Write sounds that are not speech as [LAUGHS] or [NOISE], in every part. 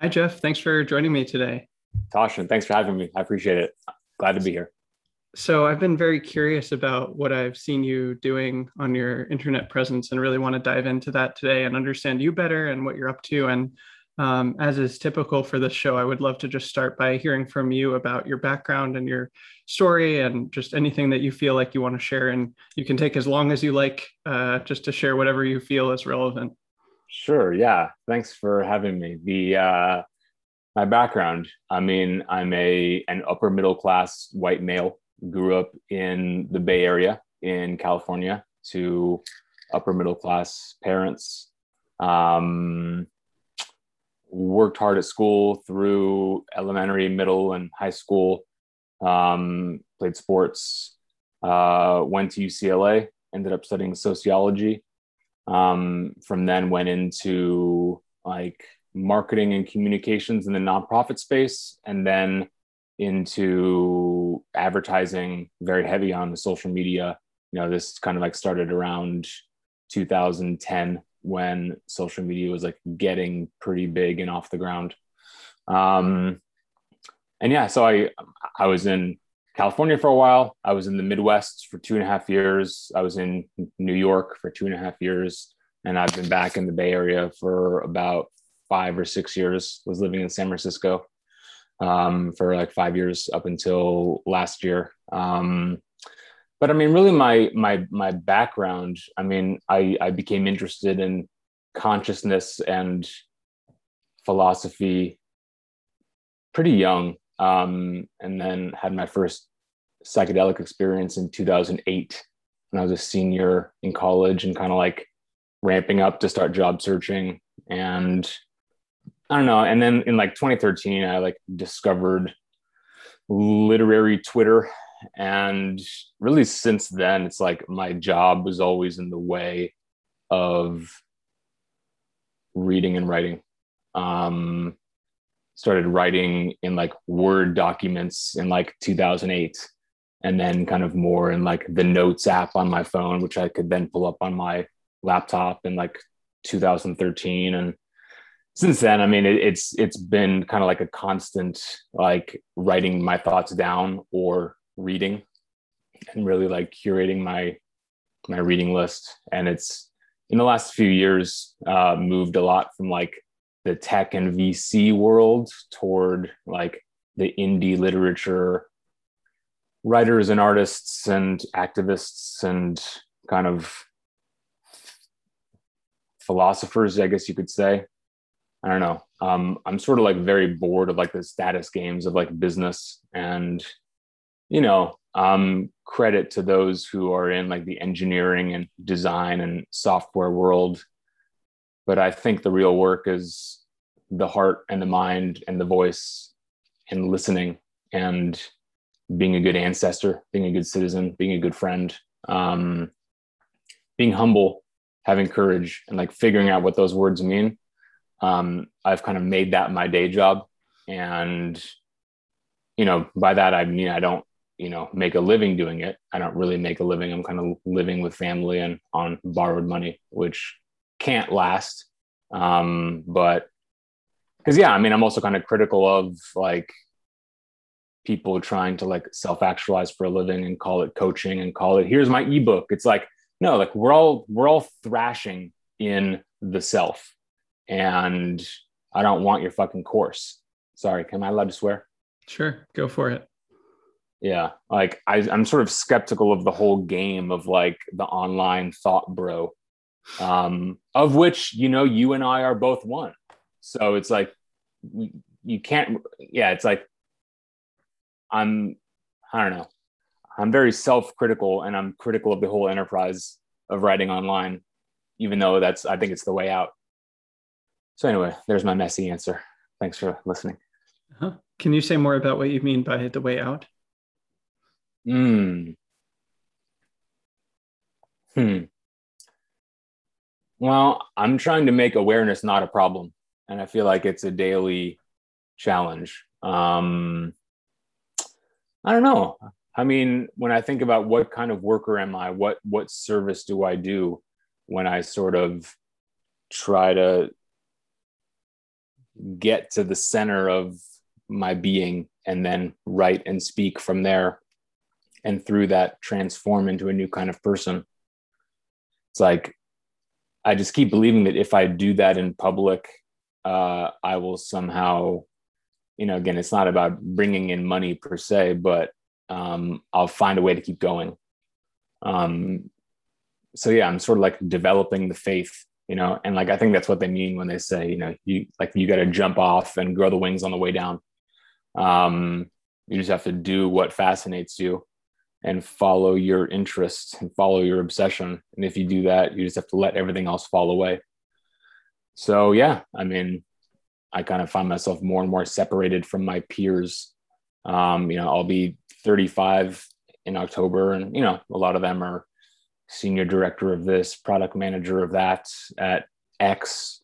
Hi, Jeff. Thanks for joining me today. Toshin, thanks for having me. I appreciate it. Glad to be here. So, I've been very curious about what I've seen you doing on your internet presence and really want to dive into that today and understand you better and what you're up to. And um, as is typical for this show, I would love to just start by hearing from you about your background and your story and just anything that you feel like you want to share. And you can take as long as you like uh, just to share whatever you feel is relevant. Sure. Yeah. Thanks for having me. The uh, my background. I mean, I'm a an upper middle class white male. Grew up in the Bay Area in California to upper middle class parents. Um, worked hard at school through elementary, middle, and high school. Um, played sports. Uh, went to UCLA. Ended up studying sociology. Um, from then went into like marketing and communications in the nonprofit space, and then into advertising, very heavy on the social media. You know, this kind of like started around 2010 when social media was like getting pretty big and off the ground. Um, and yeah, so I I was in California for a while. I was in the Midwest for two and a half years. I was in New York for two and a half years, and I've been back in the Bay Area for about five or six years. Was living in San Francisco um, for like five years up until last year. Um, but I mean, really, my my my background. I mean, I I became interested in consciousness and philosophy pretty young, um, and then had my first psychedelic experience in 2008 when I was a senior in college and kind of like ramping up to start job searching. And I don't know. And then in like 2013, I like discovered literary Twitter. And really since then it's like my job was always in the way of reading and writing. Um started writing in like word documents in like 2008 and then kind of more in like the notes app on my phone which i could then pull up on my laptop in like 2013 and since then i mean it, it's it's been kind of like a constant like writing my thoughts down or reading and really like curating my my reading list. And it's in the last few years uh, moved a lot from like the tech and vc world toward like the indie literature writers and artists and activists and kind of philosophers i guess you could say i don't know um, i'm sort of like very bored of like the status games of like business and you know, um, credit to those who are in like the engineering and design and software world. But I think the real work is the heart and the mind and the voice and listening and being a good ancestor, being a good citizen, being a good friend, um, being humble, having courage, and like figuring out what those words mean. Um, I've kind of made that my day job. And, you know, by that, I mean, I don't you know make a living doing it i don't really make a living i'm kind of living with family and on borrowed money which can't last um but because yeah i mean i'm also kind of critical of like people trying to like self-actualize for a living and call it coaching and call it here's my ebook. It's like no like we're all we're all thrashing in the self. And i don't want your fucking course. Sorry am i allowed to swear? Sure go for it. Yeah like I, i'm sort of skeptical of the whole game of like the online thought bro um of which you know you and i are both one. So it's like you can't yeah it's like i'm i don't know i'm very self-critical and i'm critical of the whole enterprise of writing online even though that's i think it's the way out so anyway there's my messy answer thanks for listening uh-huh. can you say more about what you mean by the way out Hmm. Hmm. Well, I'm trying to make awareness not a problem, and I feel like it's a daily challenge. Um, I don't know. I mean, when I think about what kind of worker am I, what what service do I do when I sort of try to get to the center of my being and then write and speak from there and through that transform into a new kind of person it's like i just keep believing that if i do that in public uh, i will somehow you know again it's not about bringing in money per se but um, i'll find a way to keep going. Um, so yeah i'm sort of like developing the faith you know and like i think that's what they mean when they say you know you like you got to jump off and grow the wings on the way down. Um, you just have to do what fascinates you and follow your interests and follow your obsession. And if you do that you just have to let everything else fall away. So yeah i mean i kind of find myself more and more separated from my peers. Um, you know i'll be 35 in october and you know a lot of them are senior director of this, product manager of that at X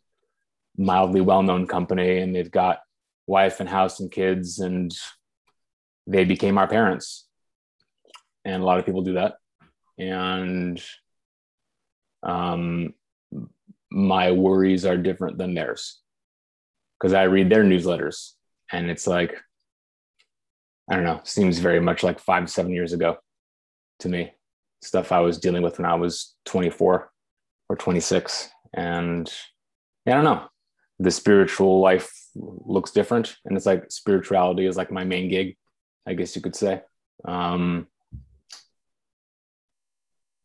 mildly well-known company and they've got wife and house and kids and they became our parents. And a lot of people do that. And um, my worries are different than theirs because i read their newsletters and it's like i don't know seems very much like five seven years ago to me stuff I was dealing with when I was 24 or 26. And yeah, I don't know. The spiritual life looks different. And it's like spirituality is like my main gig, I guess you could say. Um,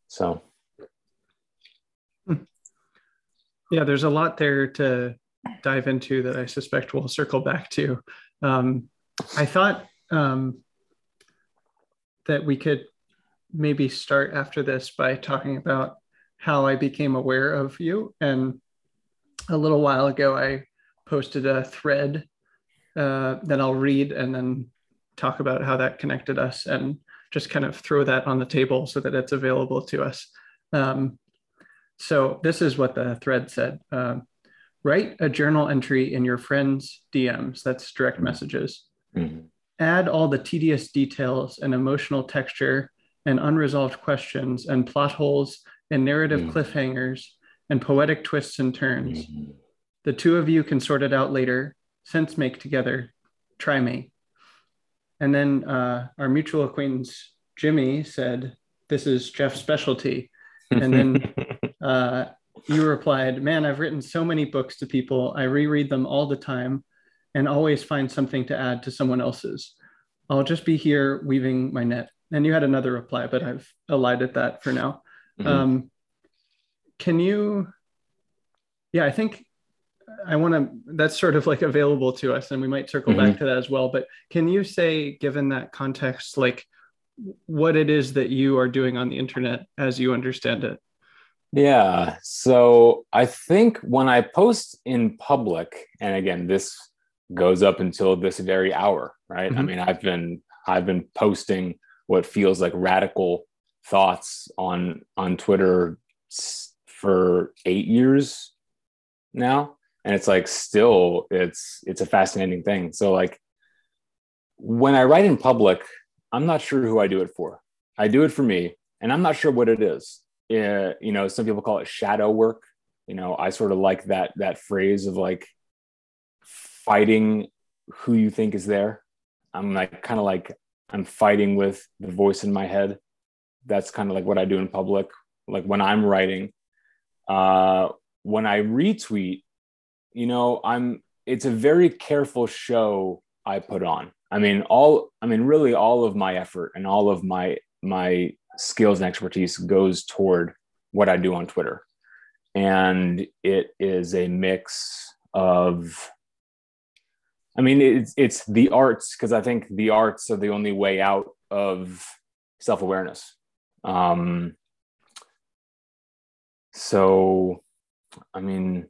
so. Yeah, there's a lot there to dive into that I suspect we'll circle back to. Um, I thought um, that we could maybe start after this by talking about how I became aware of you. And a little while ago, I posted a thread uh, that I'll read and then talk about how that connected us and just kind of throw that on the table so that it's available to us. Um, so this is what the thread said. Uh, write a journal entry in your friend's DMs. That's direct messages. Mm-hmm. Add all the tedious details and emotional texture and unresolved questions and plot holes and narrative mm. cliffhangers and poetic twists and turns. Mm-hmm. The two of you can sort it out later. Sense make together. Try me. And then uh, our mutual acquaintance Jimmy said, "This is Jeff's specialty." And then [LAUGHS] uh, you replied, "Man, I've written so many books to people. I reread them all the time, and always find something to add to someone else's. I'll just be here weaving my net." and you had another reply, but I've elided that for now. Mm-hmm. Um, can you? Yeah, I think I want to. That's sort of like available to us, and we might circle mm-hmm. back to that as well. But can you say, given that context, like what it is that you are doing on the internet as you understand it? Yeah. So I think when I post in public, and again, this goes up until this very hour, right? Mm-hmm. I mean, I've been I've been posting what feels like radical thoughts on on Twitter for eight years now, and it's like still it's it's a fascinating thing. So like when I write in public, I'm not sure who I do it for. I do it for me, and I'm not sure what it is. Uh, you know, some people call it shadow work. You know, I sort of like that that phrase of like fighting who you think is there. I'm like kind of like I'm fighting with the voice in my head. That's kind of like what I do in public. Like when I'm writing, uh, when I retweet, you know, I'm. It's a very careful show I put on. I mean, all. I mean, really, all of my effort and all of my my skills and expertise goes toward what I do on Twitter, and it is a mix of I mean, it's it's the arts because I think the arts are the only way out of self awareness. Um, so, I mean,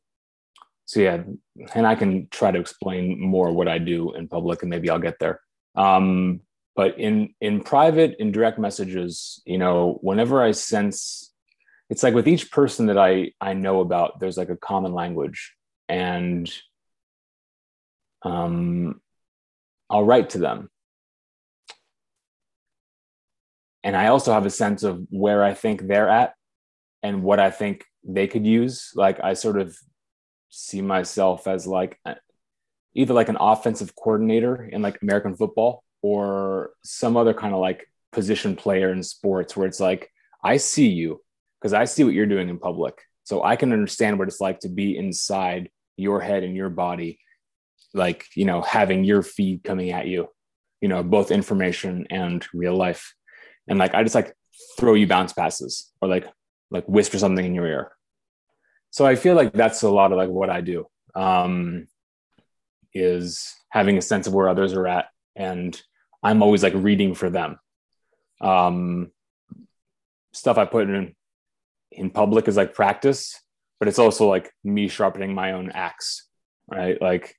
so yeah, and I can try to explain more what I do in public, and maybe I'll get there. Um, but in in private, in direct messages, you know, whenever I sense, it's like with each person that I I know about, there's like a common language, and um, I'll write to them. And I also have a sense of where I think they're at and what I think they could use. Like I sort of see myself as like, either like an offensive coordinator in like American football or some other kind of like position player in sports where it's like, I see you because I see what you're doing in public. So I can understand what it's like to be inside your head and your body, like, you know, having your feed coming at you, you know, both information and real life. And like, I just like throw you bounce passes or like, like whisper something in your ear. So I feel like that's a lot of like what I do. Um, is having a sense of where others are at and i'm always like reading for them. Um, stuff i put in in public is like practice but it's also like me sharpening my own axe right? Like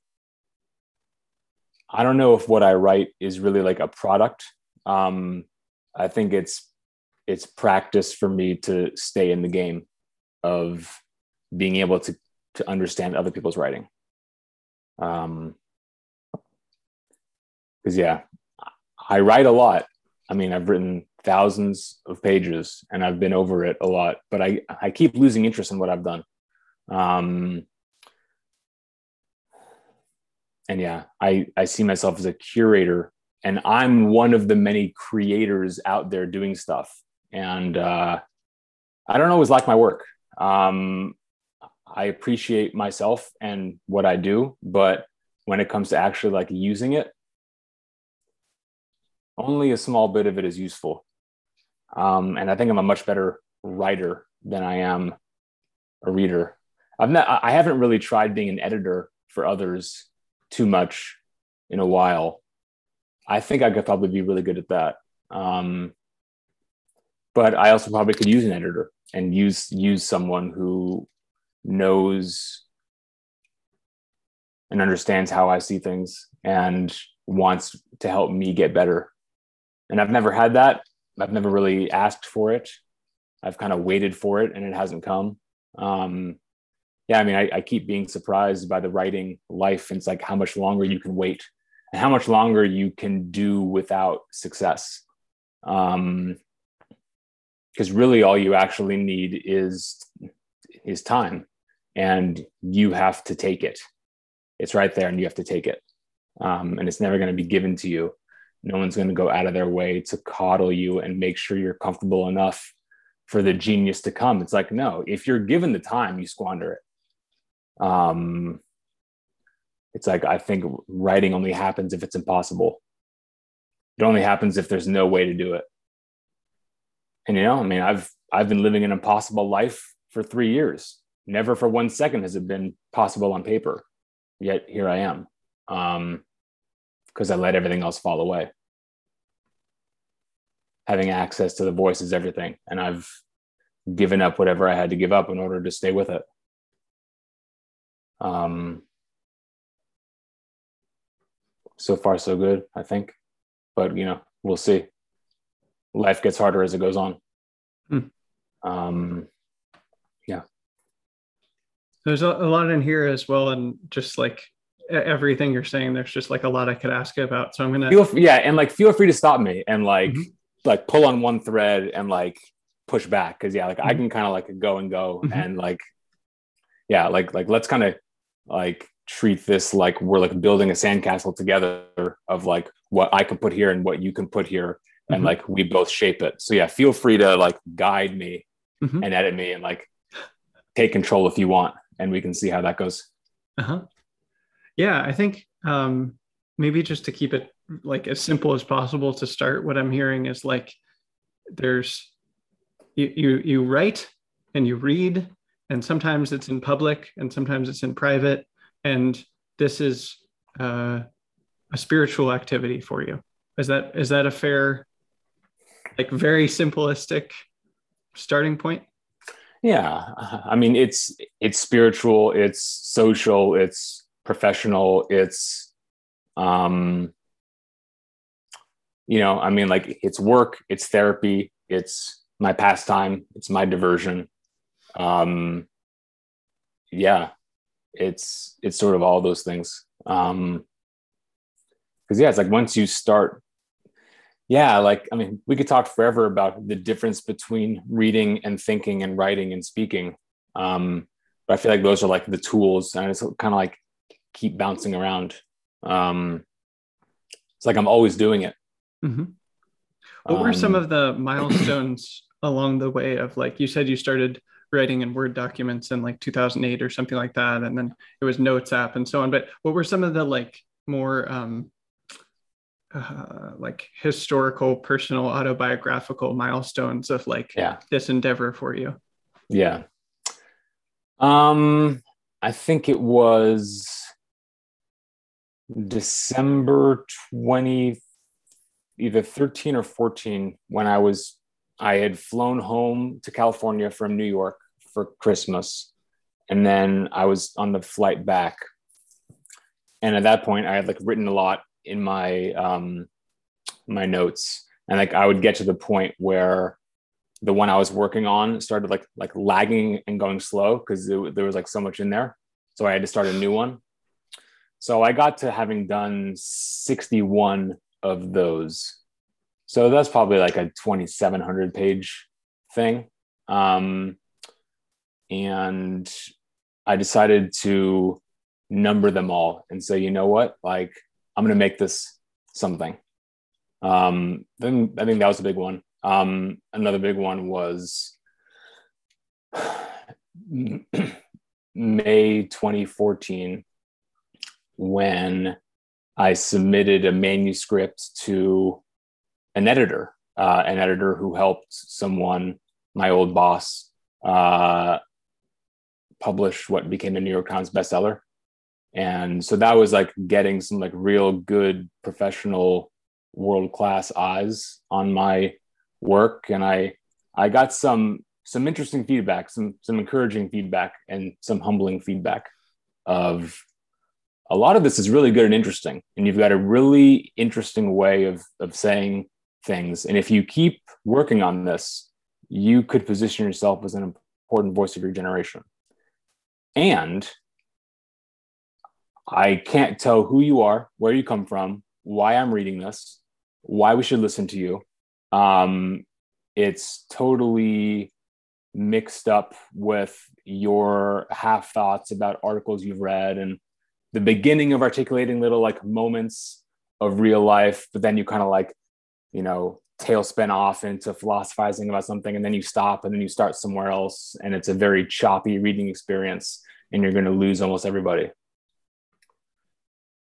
i don't know if what i write is really like a product. Um, i think it's it's practice for me to stay in the game of being able to to understand other people's writing. Um, because yeah, I write a lot. I mean, I've written thousands of pages and I've been over it a lot, but I, I keep losing interest in what I've done. Um, and yeah, I, I see myself as a curator and I'm one of the many creators out there doing stuff. And uh, I don't always like my work. Um, I appreciate myself and what I do, but when it comes to actually like using it, only a small bit of it is useful. Um, and I think I'm a much better writer than I am a reader. I've not, I haven't really tried being an editor for others too much in a while. I think I could probably be really good at that. Um, but I also probably could use an editor and use use someone who knows and understands how I see things and wants to help me get better and I've never had that. I've never really asked for it. I've kind of waited for it and it hasn't come. Um, yeah, I mean, I, I keep being surprised by the writing life. And it's like how much longer you can wait and how much longer you can do without success. Um, because really all you actually need is is time and you have to take it it's right there and you have to take it um, and it's never going to be given to you no one's going to go out of their way to coddle you and make sure you're comfortable enough for the genius to come. It's like, no, if you're given the time, you squander it. Um, it's like, I think writing only happens if it's impossible. It only happens if there's no way to do it. And, you know, I mean, I've, I've been living an impossible life for three years. Never for one second has it been possible on paper. Yet here I am. Um, because I let everything else fall away. Having access to the voice is everything. And I've given up whatever I had to give up in order to stay with it. Um, so far, so good, I think. But, you know, we'll see. Life gets harder as it goes on. Hmm. Um, yeah. There's a lot in here as well. And just like everything you're saying there's just like a lot i could ask you about so i'm gonna feel, yeah and like feel free to stop me and like mm-hmm. like pull on one thread and like push back because yeah like mm-hmm. i can kind of like go and go mm-hmm. and like yeah like like let's kind of like treat this like we're like building a sandcastle together of like what i can put here and what you can put here and mm-hmm. like we both shape it so yeah feel free to like guide me mm-hmm. and edit me and like take control if you want and we can see how that goes uh-huh yeah, I think um, maybe just to keep it like as simple as possible to start, what I'm hearing is like there's you you, you write and you read, and sometimes it's in public and sometimes it's in private, and this is uh, a spiritual activity for you. Is that is that a fair, like very simplistic starting point? Yeah, I mean it's it's spiritual, it's social, it's professional it's um you know i mean like it's work it's therapy it's my pastime it's my diversion. Um yeah it's it's sort of all those things. Um because yeah it's like once you start yeah like i mean we could talk forever about the difference between reading and thinking and writing and speaking. Um but i feel like those are like the tools and it's kind of like keep bouncing around. Um, it's like I'm always doing it. Mm-hmm. What um, were some um, of the milestones [CLEARS THROAT] along the way of like you said you started writing in Word documents in like 2008 or something like that, and then it was Notes app and so on. But what were some of the like more um, uh, like historical, personal, autobiographical milestones of like yeah. this endeavor for you? Yeah. Um, I think it was December 20, either 13 or 14, when I was, I had flown home to California from New York for Christmas. And then I was on the flight back. And at that point, I had like written a lot in my um, my notes, and like I would get to the point where the one I was working on started like like lagging and going slow because there was like so much in there. So I had to start a new one. So I got to having done 61 of those. So that's probably like a 2,700 page thing. Um, and I decided to number them all and say, you know what, like I'm going to make this something. Um, then I think that was a big one. Um, another big one was [SIGHS] May 2014 when I submitted a manuscript to an editor, uh, an editor who helped someone, my old boss, uh, publish what became a New York Times bestseller. And so that was like getting some like real good professional world class eyes on my work. And i i got some some interesting feedback some some encouraging feedback and some humbling feedback of a lot of this is really good and interesting and you've got a really interesting way of of saying things and if you keep working on this you could position yourself as an important voice of your generation and I can't tell who you are, where you come from, why I'm reading this, why we should listen to you. Um, it's totally mixed up with your half thoughts about articles you've read and the beginning of articulating little like moments of real life, but then you kind of like, you know, tailspin off into philosophizing about something and then you stop and then you start somewhere else and it's a very choppy reading experience and you're going to lose almost everybody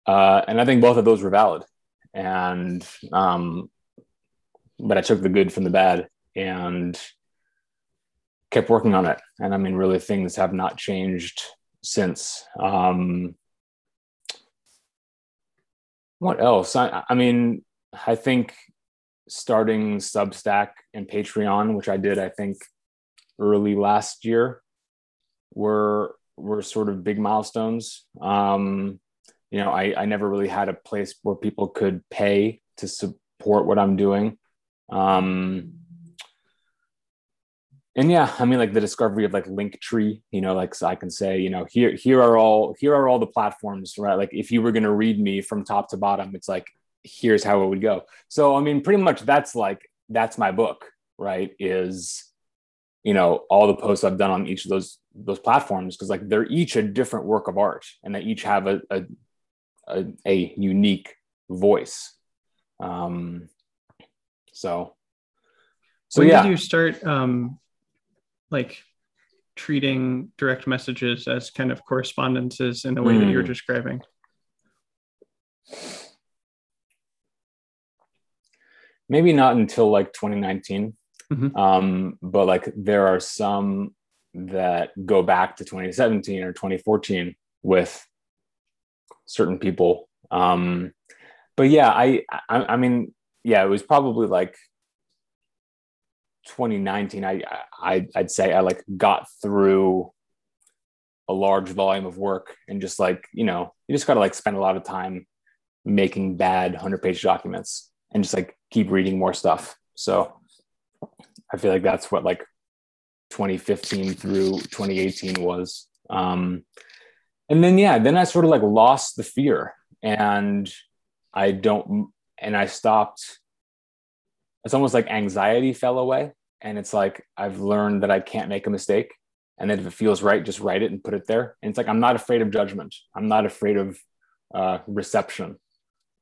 uh, and I think both of those were valid. And, um, but I took the good from the bad and kept working on it. And I mean, really, things have not changed since. Um, what else? I, I mean, I think starting Substack and Patreon, which I did, I think, early last year, were were sort of big milestones. Um, you know, I, I never really had a place where people could pay to support what I'm doing. Um, and yeah, I mean, like the discovery of like Linktree, you know, like so I can say, you know, here here are all here are all the platforms, right? Like if you were going to read me from top to bottom, it's like here's how it would go. So I mean, pretty much that's like that's my book, right? Is you know all the posts I've done on each of those those platforms because like they're each a different work of art and they each have a, a a, a unique voice. Um, so, so when yeah. did you start um, like treating direct messages as kind of correspondences in the way mm. that you're hmm. describing? Maybe not until like 2019. Mm-hmm. Um, but like there are some that go back to 2017 or 2014 with certain people. Um, but yeah, I, I, I mean, yeah, it was probably like 2019. I, I, I'd say I like got through a large volume of work and just like, you know, you just got to like spend a lot of time making bad 100 page documents and just like keep reading more stuff. So I feel like that's what like 2015 through 2018 was. Um, and then yeah then i sort of like lost the fear and i don't and i stopped it's almost like anxiety fell away and it's like i've learned that i can't make a mistake and then if it feels right just write it and put it there. And it's like i'm not afraid of judgment. I'm not afraid of uh, reception.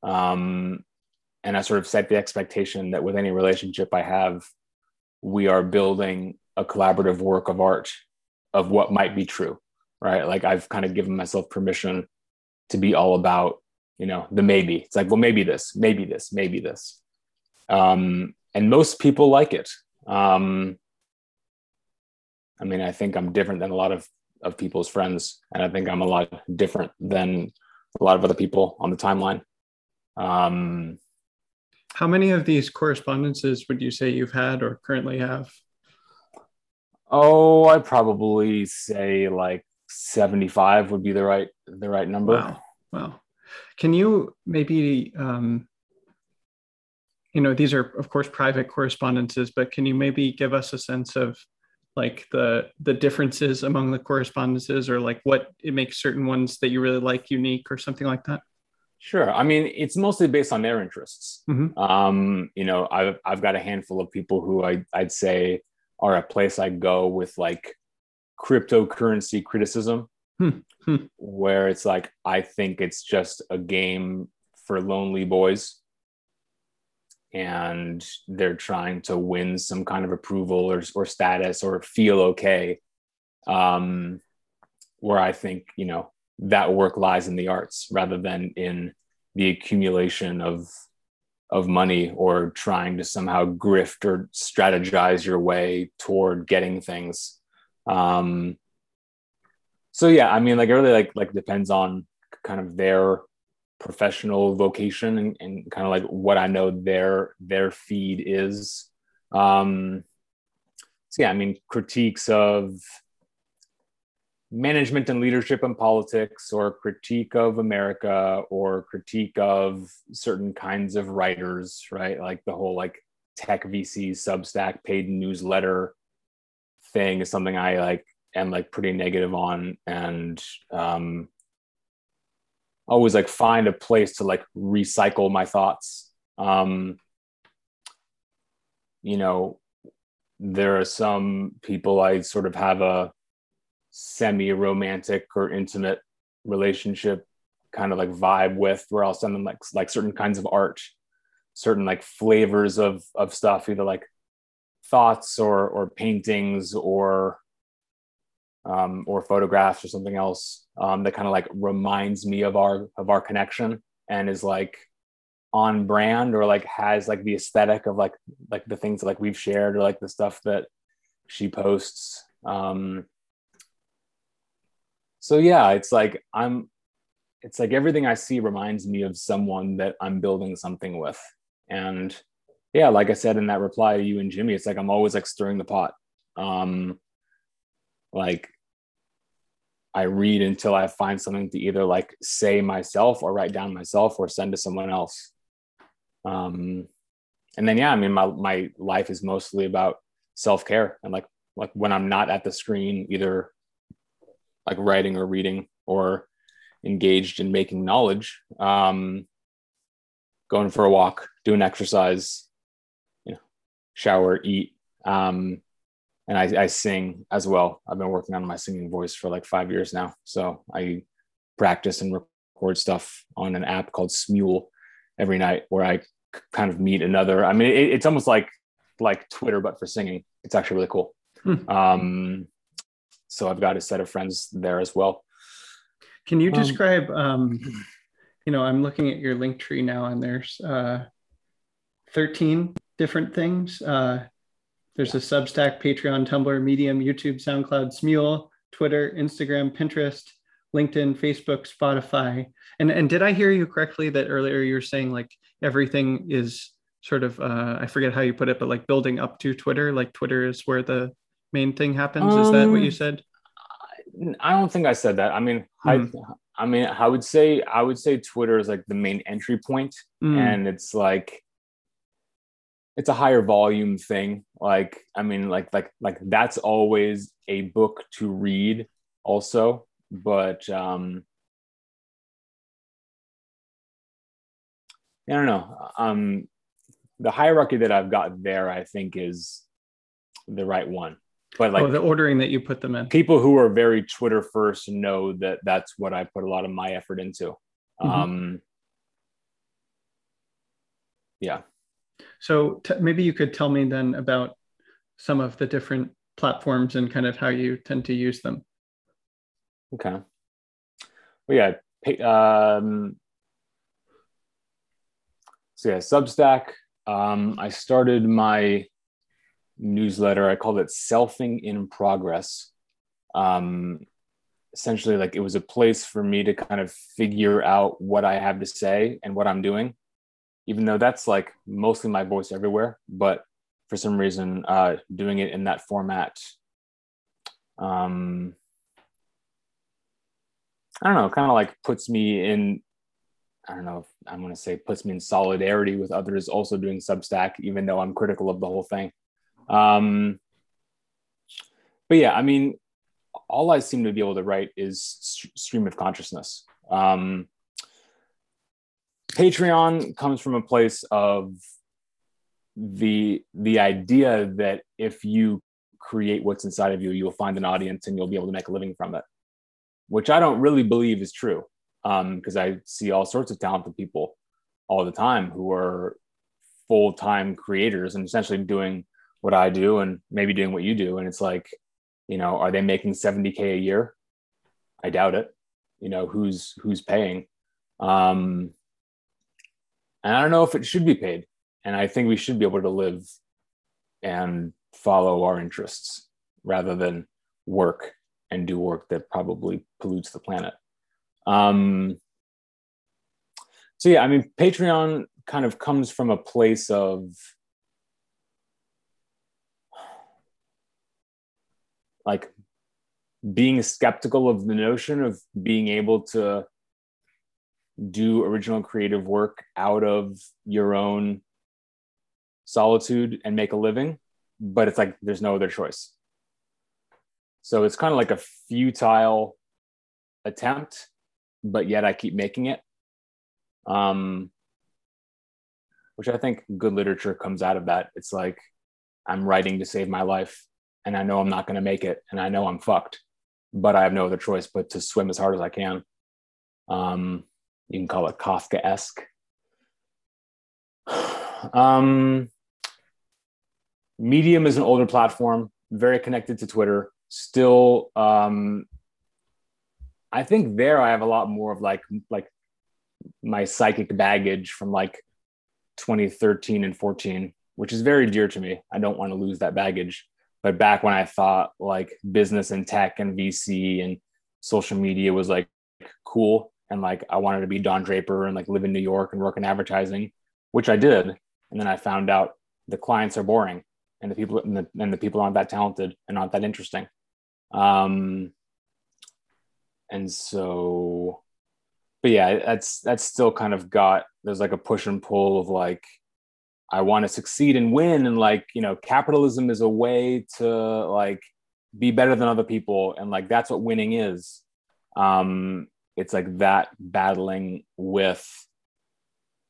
Um, and i sort of set the expectation that with any relationship i have we are building a collaborative work of art of what might be true right? Like i've kind of given myself permission to be all about you know the maybe. It's like well maybe this maybe this maybe this um, and most people like it um, I mean, I think I'm different than a lot of, of people's friends, and I think I'm a lot different than a lot of other people on the timeline. Um, How many of these correspondences would you say you've had or currently have? Oh, I'd probably say like 75 would be the right the right number. Wow. Wow. Can you maybe um, you know, these are of course private correspondences, but can you maybe give us a sense of like the the differences among the correspondences or like what it makes certain ones that you really like unique or something like that? Sure. I mean it's mostly based on their interests. Mm-hmm. um you know i've i've got a handful of people who I, i'd say are a place i go with like cryptocurrency criticism. Hmm. where it's like i think it's just a game for lonely boys and they're trying to win some kind of approval or, or status or feel okay um, where i think you know that work lies in the arts rather than in the accumulation of of money or trying to somehow grift or strategize your way toward getting things. Um so yeah i mean like it really like like depends on kind of their professional vocation and, and kind of like what I know their their feed is. Um, so yeah, I mean critiques of management and leadership and politics, or critique of America, or critique of certain kinds of writers, right? Like the whole like tech VC Substack paid newsletter thing is something I like am like pretty negative on, and um, always like find a place to like recycle my thoughts. Um, you know, there are some people I sort of have a semi romantic or intimate relationship kind of like vibe with where I'll send them like like certain kinds of art, certain like flavors of of stuff, either like thoughts or or paintings or um, or photographs or something else um, that kind of like reminds me of our of our connection and is like on brand or like has like the aesthetic of like like the things that like we've shared or like the stuff that she posts. Um so yeah it's like i'm it's like everything i see reminds me of someone that i'm building something with. And yeah like i said in that reply to you and jimmy it's like i'm always like stirring the pot. Um like I read until I find something to either like say myself or write down myself or send to someone else. Um, and then yeah, I mean my my life is mostly about self care and like like when I'm not at the screen, either like writing or reading or engaged in making knowledge, um, going for a walk, doing exercise, you know, shower, eat, um, and I, I sing as well. I've been working on my singing voice for like five years now. So I practice and record stuff on an app called Smule every night where I kind of meet another. I mean, it, it's almost like like Twitter, but for singing. It's actually really cool. Hmm. Um, so I've got a set of friends there as well. Can you um, describe? Um, you know, I'm looking at your link tree now, and there's uh, 13 different things. Uh, there's a Substack, Patreon, Tumblr, Medium, YouTube, SoundCloud, Smule, Twitter, Instagram, Pinterest, LinkedIn, Facebook, Spotify. And and did I hear you correctly that earlier you were saying like everything is sort of uh, I forget how you put it, but like building up to Twitter, like Twitter is where the main thing happens. Um, is that what you um, said? I don't think I said that. I mean, mm-hmm. I, I mean, I would say I would say Twitter is like the main entry point, mm. and it's like it's a higher volume thing like i mean like like like that's always a book to read also but um i don't know um the hierarchy that i've got there i think is the right one but like oh, the ordering that you put them in. People who are very Twitter first know that that's what I put a lot of my effort into. Mm-hmm. Um, yeah. So t- maybe you could tell me then about some of the different platforms and kind of how you tend to use them. Okay. Well, yeah. Um, so yeah, Substack. Um, I started my newsletter. I called it Selfing in Progress. Um, essentially, like it was a place for me to kind of figure out what I have to say and what I'm doing, even though that's like mostly my voice everywhere. But for some reason, uh, doing it in that format, um, I don't know, kind of like puts me in I don't know if I'm going to say puts me in solidarity with others also doing Substack, even though I'm critical of the whole thing. Um, but yeah, I mean, all I seem to be able to write is stream of consciousness. Um, Patreon comes from a place of the the idea that if you create what's inside of you, you'll find an audience and you'll be able to make a living from it, which I don't really believe is true because um, I see all sorts of talented people all the time who are full time creators and essentially doing what I do and maybe doing what you do. And it's like, you know, are they making 70K a year? I doubt it. You know, who's who's paying? Um, and I don't know if it should be paid. And I think we should be able to live and follow our interests rather than work and do work that probably pollutes the planet. Um, so yeah, I mean, Patreon kind of comes from a place of like being skeptical of the notion of being able to do original creative work out of your own solitude and make a living but it's like there's no other choice so it's kind of like a futile attempt but yet I keep making it. Um, which I think good literature comes out of that. It's like I'm writing to save my life, and I know I'm not going to make it, and I know I'm fucked, but I have no other choice but to swim as hard as I can. Um, you can call it Kafka esque. [SIGHS] Um, Medium is an older platform, very connected to Twitter. Still um, I think there I have a lot more of like like my psychic baggage from like 2013 and 14, which is very dear to me. I don't want to lose that baggage. But back when I thought like business and tech and VC and social media was like cool and like I wanted to be Don Draper and like live in New York and work in advertising, which I did. And then I found out the clients are boring and the people and the, and the people aren't that talented and not that interesting. Um, and so but yeah that's that's still kind of got there's like a push and pull of like i want to succeed and win and like you know capitalism is a way to like be better than other people and like that's what winning is um it's like that battling with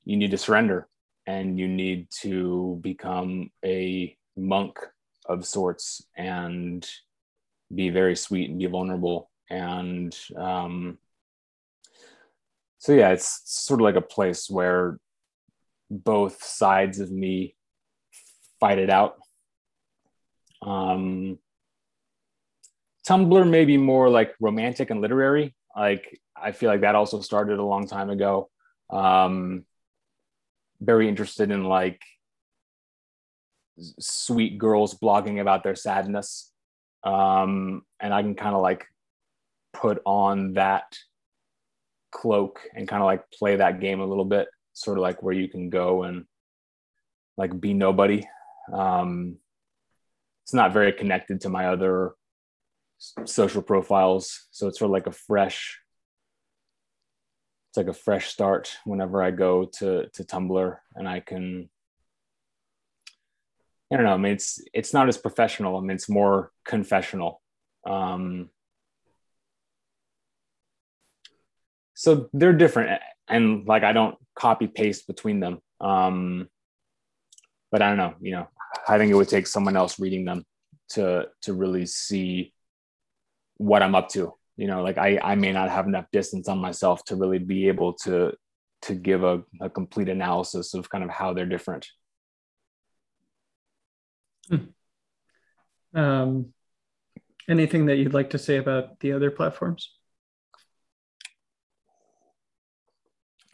you need to surrender and you need to become a monk of sorts and be very sweet and be vulnerable. And um, so yeah it's sort of like a place where both sides of me fight it out. Um, tumblr may be more like romantic and literary. Like i feel like that also started a long time ago um, very interested in like sweet girls blogging about their sadness um, and i can kind of like put on that cloak and kind of like play that game a little bit, sort of like where you can go and like be nobody. Um, it's not very connected to my other social profiles, so it's sort of like a fresh. It's like a fresh start whenever I go to to Tumblr, and I can. I don't know. I mean, it's it's not as professional. I mean, it's more confessional. Um, so they're different and like i don't copy paste between them um but i don't know you know i think it would take someone else reading them to to really see what I'm up to. You know, like I I may not have enough distance on myself to really be able to to give a, a complete analysis of kind of how they're different. Hmm. Um, anything that you'd like to say about the other platforms?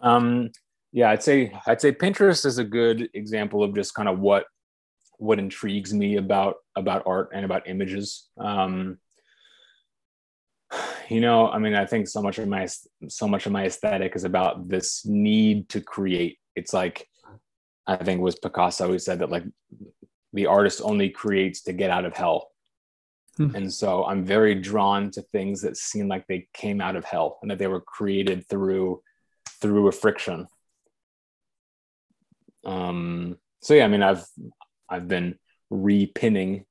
Um, yeah, I'd say I'd say Pinterest is a good example of just kind of what what intrigues me about about art and about images. Um, you know, I mean, I think so much of my so much of my aesthetic is about this need to create. It's like I think it was Picasso who said that like the artist only creates to get out of hell. Hmm. And so I'm very drawn to things that seem like they came out of hell and that they were created through through a friction. Um, so yeah, I mean, I've I've been repinning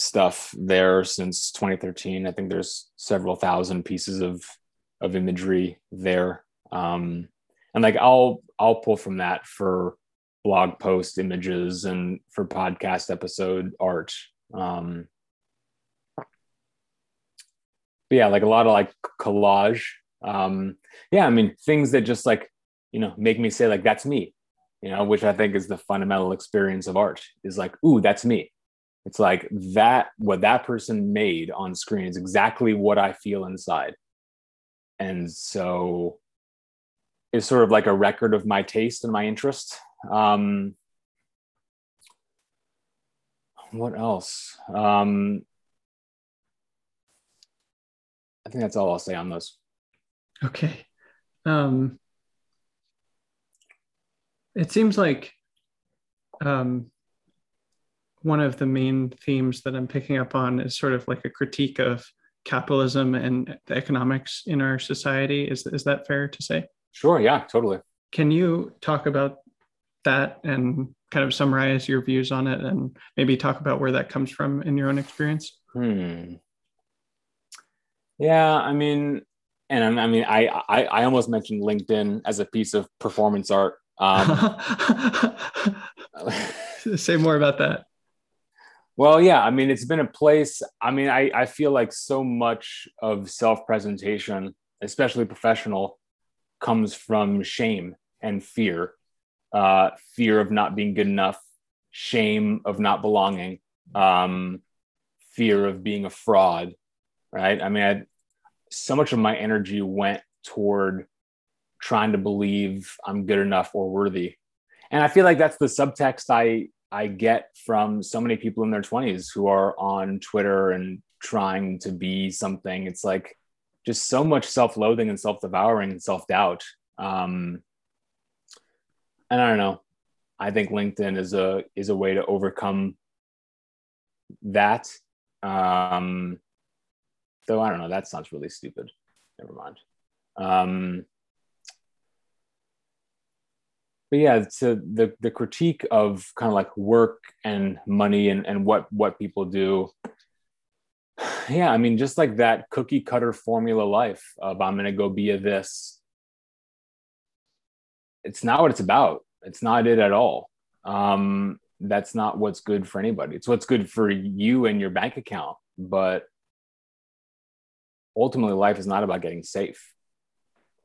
stuff there since 2013. I think there's several thousand pieces of of imagery there, um, and like I'll I'll pull from that for blog post images and for podcast episode art. Um, but yeah, like a lot of like collage. Um, yeah, I mean things that just like you know make me say like that's me, you know, which I think is the fundamental experience of art. Is like, ooh, that's me. It's like that what that person made on screen is exactly what I feel inside, and so it's sort of like a record of my taste and my interest. Um, what else? Um, I think that's all I'll say on those. Okay. Um, it seems like um, one of the main themes that I'm picking up on is sort of like a critique of capitalism and the economics in our society. Is, is that fair to say? Sure. Yeah, totally. Can you talk about that and kind of summarize your views on it and maybe talk about where that comes from in your own experience? Hmm. Yeah, I mean, and I mean, I, I, I almost mentioned LinkedIn as a piece of performance art. Um, [LAUGHS] Say more about that. Well, yeah, I mean, it's been a place. I mean, I, I feel like so much of self presentation, especially professional, comes from shame and fear uh, fear of not being good enough, shame of not belonging, um, fear of being a fraud, right? I mean, I, so much of my energy went toward trying to believe I'm good enough or worthy. And I feel like that's the subtext I I get from so many people in their 20s who are on Twitter and trying to be something. It's like just so much self-loathing and self-devouring and self-doubt. Um, and I don't know. I think LinkedIn is a is a way to overcome that. Um, though I don't know. That sounds really stupid. Never mind. Um, but yeah, so the the critique of kind of like work and money and and what what people do. [SIGHS] Yeah, I mean, just like that cookie cutter formula life of I'm gonna go be a this it's not what it's about. It's not it at all. Um, that's not what's good for anybody. It's what's good for you and your bank account. But ultimately, life is not about getting safe.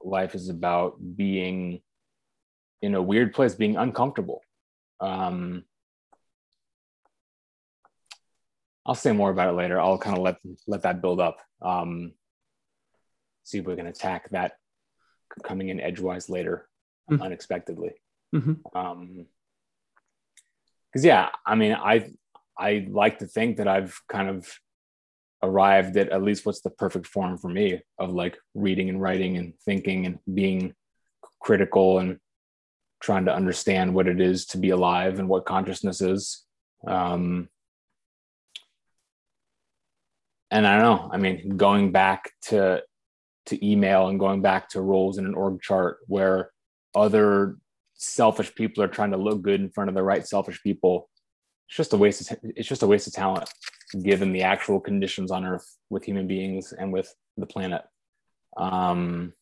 Life is about being in a weird place, being uncomfortable. Um, I'll say more about it later. I'll kind of let let that build up. Um, see if we can attack that coming in edgewise later mm-hmm. unexpectedly. Mm-hmm. Um, because yeah, I mean, I I like to think that I've kind of arrived at at least what's the perfect form for me of like reading and writing and thinking and being critical and trying to understand what it is to be alive and what consciousness is. Um, and I don't know. I mean, going back to to email and going back to roles in an org chart where other selfish people are trying to look good in front of the right selfish people it's just a waste of it's just a waste of talent given the actual conditions on earth with human beings and with the planet um,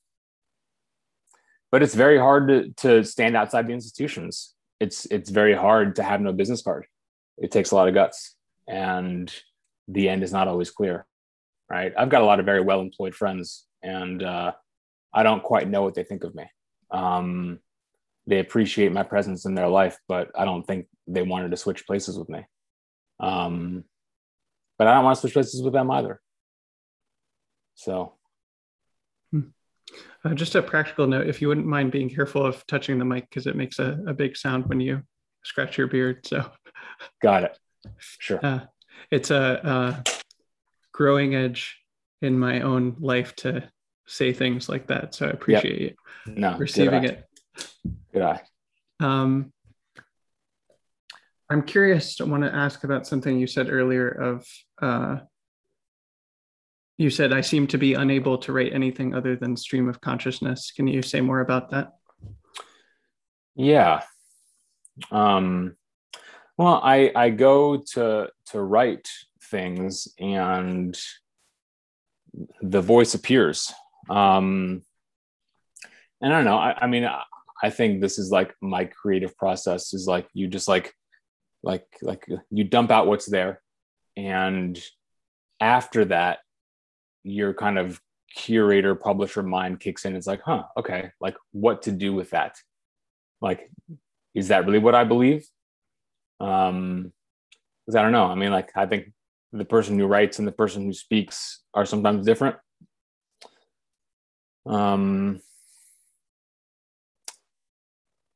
but it's very hard to, to stand outside the institutions. It's it's very hard to have no business card. It takes a lot of guts and the end is not always clear right? I've got a lot of very well employed friends and uh, i don't quite know what they think of me. Um, they appreciate my presence in their life but i don't think they wanted to switch places with me. Um, but i don't want to switch places with them either. So uh, just a practical note, if you wouldn't mind being careful of touching the mic because it makes a, a big sound when you scratch your beard. So, got it. Sure. Uh, it's a, a, growing edge in my own life to say things like that. So I appreciate yep. you no, receiving it. Good eye. Um, I'm curious. I want to ask about something you said earlier of uh, you said I seem to be unable to write anything other than stream of consciousness. Can you say more about that? Yeah. Um, well, I I go to to write things and the voice appears. Um, and I don't know. I, I mean, I, I think this is like my creative process is like you just like like like you dump out what's there and after that your kind of curator publisher mind kicks in. It's like huh okay like what to do with that? Like is that really what i believe? Um because i don't know. I mean like i think the person who writes and the person who speaks are sometimes different. Um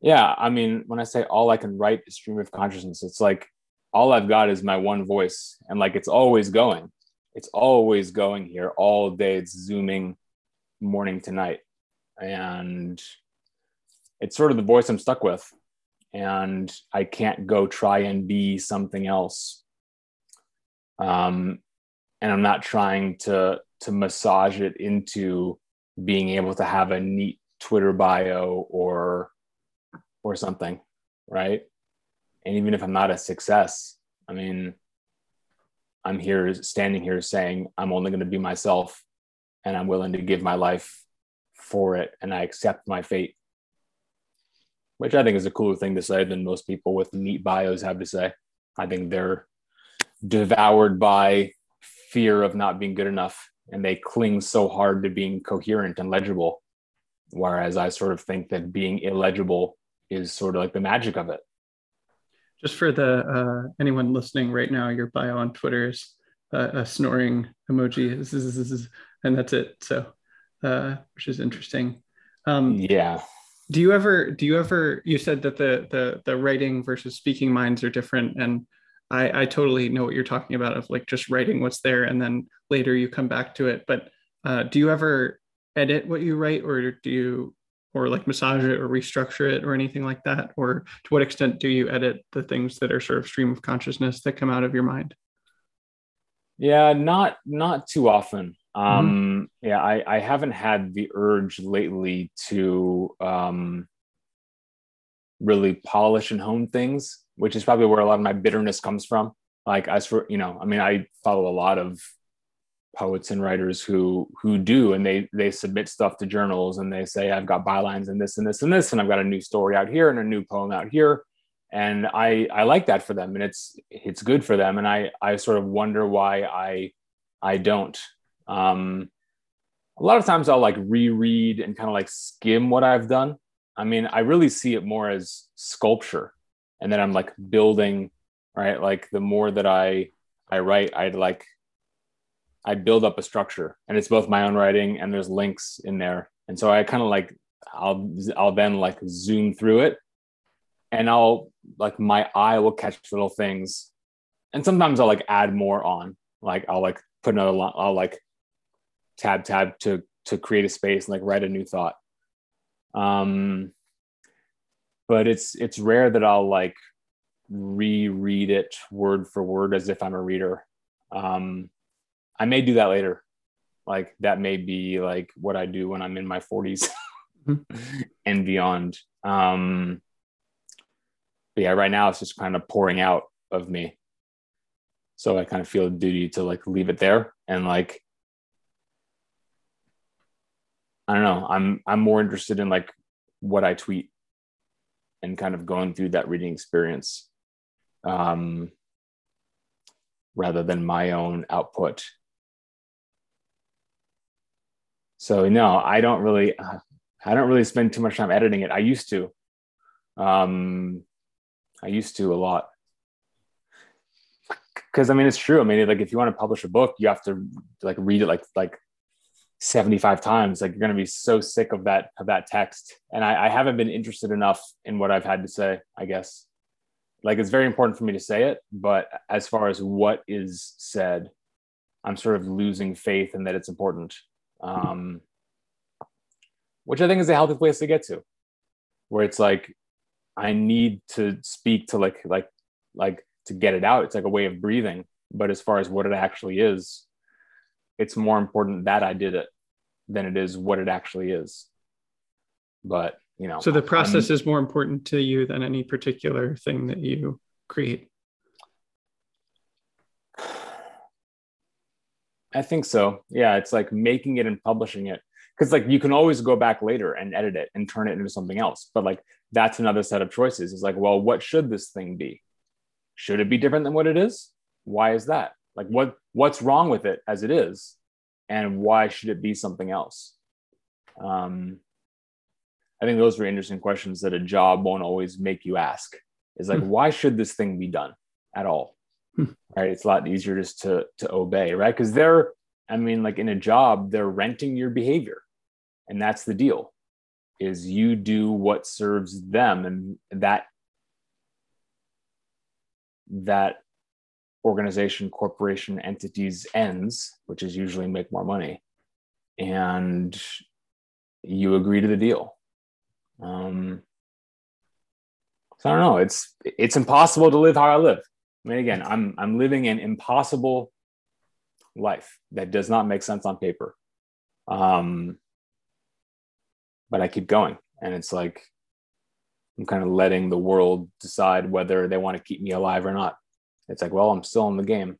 yeah i mean when i say all i can write is stream of consciousness it's like all i've got is my one voice and like it's always going it's always going here all day. It's zooming morning to night. And it's sort of the voice i'm stuck with. And i can't go try and be something else. Um, and i'm not trying to to massage it into being able to have a neat twitter bio or or something right? And even if i'm not a success i mean I'm here standing here saying I'm only going to be myself and I'm willing to give my life for it and I accept my fate. Which I think is a cooler thing to say than most people with neat bios have to say. I think they're devoured by fear of not being good enough and they cling so hard to being coherent and legible. Whereas I sort of think that being illegible is sort of like the magic of it just for the uh, anyone listening right now, your bio on Twitter is uh, a snoring emoji, and that's it. So, uh, which is interesting. Um, yeah. Do you ever? Do you ever? You said that the the the writing versus speaking minds are different, and I I totally know what you're talking about of like just writing what's there, and then later you come back to it. But uh, do you ever edit what you write, or do you or like massage it or restructure it or anything like that? Or to what extent do you edit the things that are sort of stream of consciousness that come out of your mind? Yeah, not not too often. Mm-hmm. Um, mm-hmm. Yeah, I, I haven't had the urge lately to um, really polish and hone things, which is probably where a lot of my bitterness comes from. Like as for you know, I mean, I follow a lot of poets and writers who who do and they they submit stuff to journals and they say i've got bylines and this and this and this and i've got a new story out here and a new poem out here. And i i like that for them and it's it's good for them and i i sort of wonder why i i don't. Um a lot of times i'll like reread and kind of like skim what i've done. I mean i really see it more as sculpture and then i'm like building right? Like the more that i i write i'd like I build up a structure and it's both my own writing and there's links in there. And so I kind of like I'll I'll then like zoom through it and I'll like my eye will catch little things. And sometimes I'll like add more on. Like I'll like put another line, I'll like tab tab to to create a space and like write a new thought. Um but it's it's rare that I'll like reread it word for word as if I'm a reader. Um I may do that later. Like that may be like what I do when I'm in my 40s mm-hmm. [LAUGHS] and beyond. Um, but yeah, right now it's just kind of pouring out of me. So I kind of feel a duty to like leave it there and like I don't know. I'm I'm more interested in like what I tweet and kind of going through that reading experience. Um, rather than my own output. So no, I don't really, I don't really spend too much time editing it. I used to, um, I used to a lot. Because I mean, it's true. I mean, like if you want to publish a book, you have to like read it like like 75 times like you're going to be so sick of that of that text and I, I haven't been interested enough in what i've had to say i guess like it's very important for me to say it but as far as what is said i'm sort of losing faith in that it's important um, which i think is a healthy place to get to where it's like i need to speak to like like like to get it out it's like a way of breathing but as far as what it actually is it's more important that I did it than it is what it actually is. But you know, so the process I'm, is more important to you than any particular thing that you create. I think so. Yeah, it's like making it and publishing it because like you can always go back later and edit it and turn it into something else. But like that's another set of choices. It's like, well, what should this thing be? Should it be different than what it is? Why is that? Like what what's wrong with it as it is? And why should it be something else? Um, I think those are interesting questions that a job won't always make you ask. Is like, hmm. why should this thing be done at all? Right? It's a lot easier just to to obey, right? Because they're, I mean, like in a job, they're renting your behavior, and that's the deal. Is you do what serves them, and that that organization, corporation, entities ends, which is usually make more money, and you agree to the deal. Um, so I don't know. It's it's impossible to live how I live. I mean, again, I'm I'm living an impossible life that does not make sense on paper. Um, but I keep going, and it's like I'm kind of letting the world decide whether they want to keep me alive or not. It's like, well, I'm still in the game.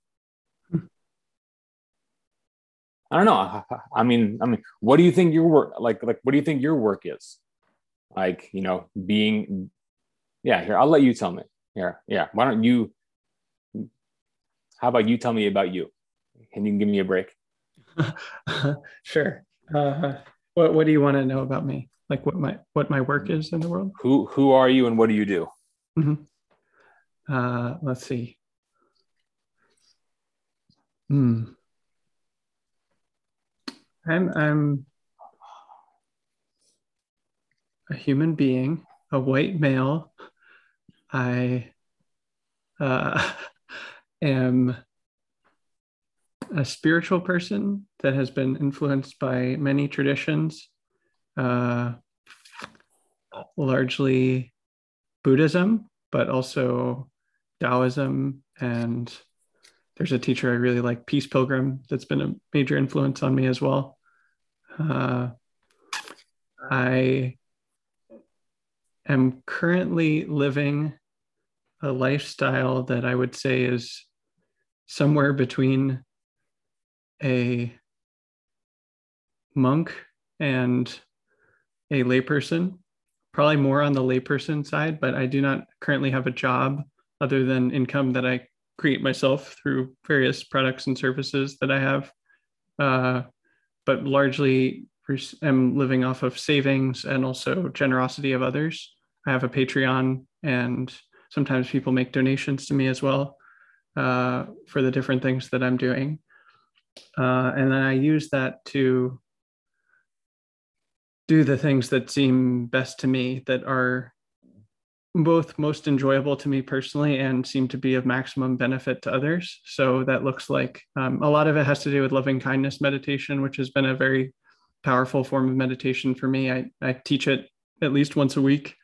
I don't know. I mean, I mean, what do you think your work like? Like, what do you think your work is? Like, you know, being. Yeah, here I'll let you tell me. Here, yeah. Why don't you? How about you tell me about you? Can you give me a break? [LAUGHS] sure. Uh, what What do you want to know about me? Like, what my what my work is in the world? Who Who are you and what do you do? Mm-hmm. Uh, let's see. Hmm. I'm I'm a human being, a white male. I uh, [LAUGHS] am a spiritual person that has been influenced by many traditions, uh, largely Buddhism, but also Taoism and there's a teacher I really like, Peace Pilgrim, that's been a major influence on me as well. Uh, I am currently living a lifestyle that I would say is somewhere between a monk and a layperson, probably more on the layperson side, but I do not currently have a job other than income that I create myself through various products and services that I have. Uh, but largely I'm living off of savings and also generosity of others. I have a Patreon and sometimes people make donations to me as well uh, for the different things that I'm doing. Uh, and then I use that to do the things that seem best to me that are both most enjoyable to me personally and seem to be of maximum benefit to others. So that looks like um, a lot of it has to do with loving kindness meditation, which has been a very powerful form of meditation for me. I, I teach it at least once a week.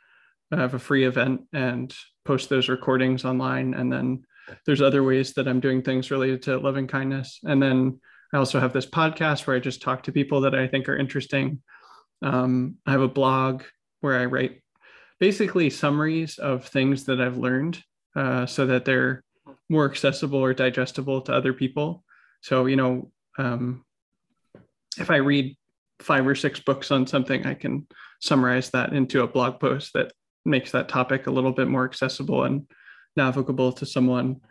I have a free event and post those recordings online. And then there's other ways that I'm doing things related to loving kindness. And then I also have this podcast where I just talk to people that I think are interesting. Um, I have a blog where I write basically summaries of things that I've learned uh, so that they're more accessible or digestible to other people. So, you know, um, if I read five or six books on something, I can summarize that into a blog post that makes that topic a little bit more accessible and navigable to someone.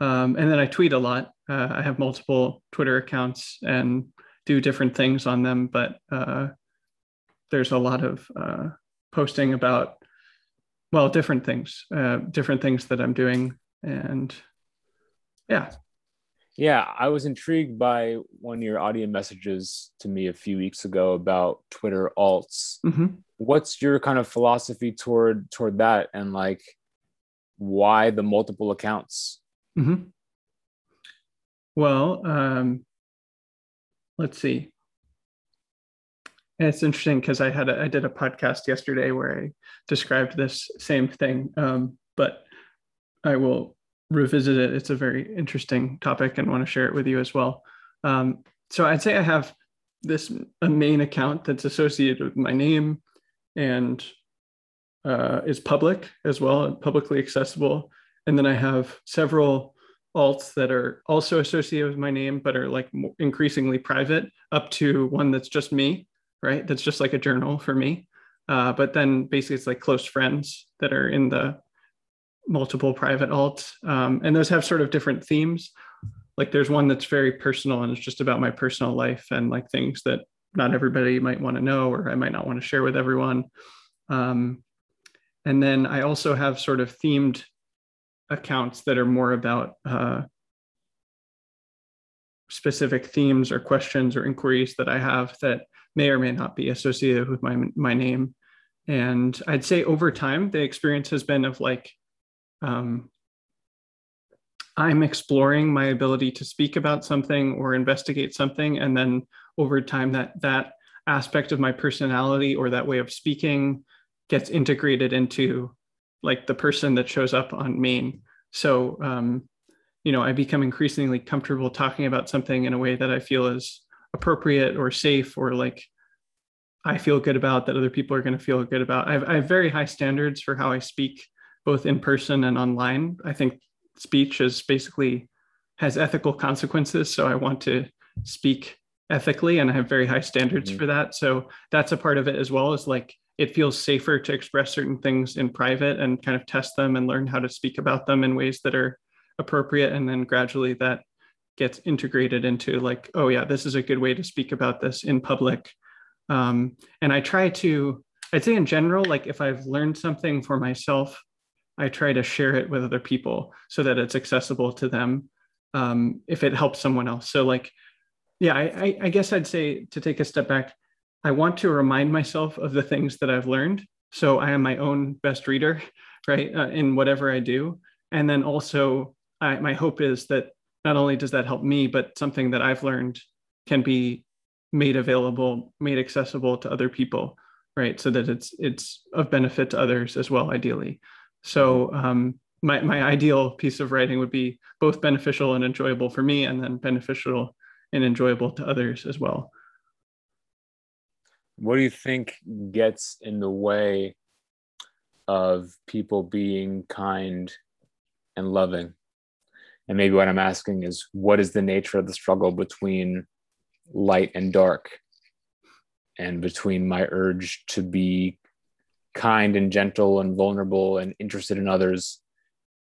Um, and then I tweet a lot. Uh, I have multiple Twitter accounts and do different things on them, but uh, there's a lot of uh, posting about, well, different things, uh, different things that I'm doing. And yeah. Yeah, I was intrigued by one of your audio messages to me a few weeks ago about Twitter alts. Mm-hmm. What's your kind of philosophy toward toward that, and like why the multiple accounts? Mm-hmm. Well, um, let's see. it's interesting because I had a, I did a podcast yesterday where I described this same thing, um, but I will revisit it. It's a very interesting topic and want to share it with you as well. Um, so I'd say I have this a main account that's associated with my name and uh, is public as well, and publicly accessible. And then I have several alts that are also associated with my name, but are like increasingly private, up to one that's just me, right? That's just like a journal for me. Uh, but then basically it's like close friends that are in the multiple private alts. Um, and those have sort of different themes. Like there's one that's very personal and it's just about my personal life and like things that not everybody might want to know or I might not want to share with everyone. Um, and then I also have sort of themed accounts that are more about uh, specific themes or questions or inquiries that I have that may or may not be associated with my my name. And I'd say over time, the experience has been of like um, I'm exploring my ability to speak about something or investigate something, and then over time, that that aspect of my personality or that way of speaking gets integrated into like the person that shows up on main. So, um, you know, I become increasingly comfortable talking about something in a way that I feel is appropriate or safe or like I feel good about that other people are going to feel good about. I have, I have very high standards for how I speak, both in person and online. I think speech is basically has ethical consequences. So I want to speak ethically and I have very high standards mm-hmm. for that. So that's a part of it as well as like it feels safer to express certain things in private and kind of test them and learn how to speak about them in ways that are appropriate. And then gradually that gets integrated into like oh yeah this is a good way to speak about this in public. Um, and i try to i'd say in general like if i've learned something for myself i try to share it with other people so that it's accessible to them um, if it helps someone else. So like yeah I, I guess i'd say to take a step back I want to remind myself of the things that I've learned. So I am my own best reader, [LAUGHS] right, uh, in whatever I do. And then also, I, my hope is that not only does that help me, but something that I've learned can be made available, made accessible to other people, right, so that it's it's of benefit to others as well, ideally. So um, my my ideal piece of writing would be both beneficial and enjoyable for me, and then beneficial and enjoyable to others as well what do you think gets in the way of people being kind and loving? And maybe what I'm asking is what is the nature of the struggle between light and dark and between my urge to be kind and gentle and vulnerable and interested in others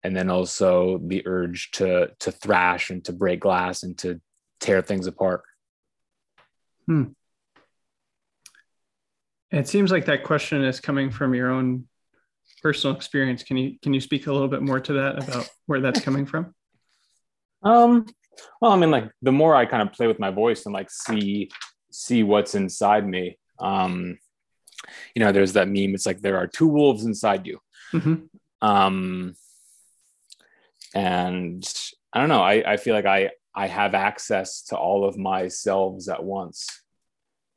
and then also the urge to to thrash and to break glass and to tear things apart hmm. It seems like that question is coming from your own personal experience. Can you can you speak a little bit more to that about where that's coming from? [LAUGHS] Um, well, I mean, like the more I kind of play with my voice and like see see what's inside me. Um, you know, there's that meme. It's like there are two wolves inside you. Mm-hmm. Um, and I don't know. I I feel like I I have access to all of my selves at once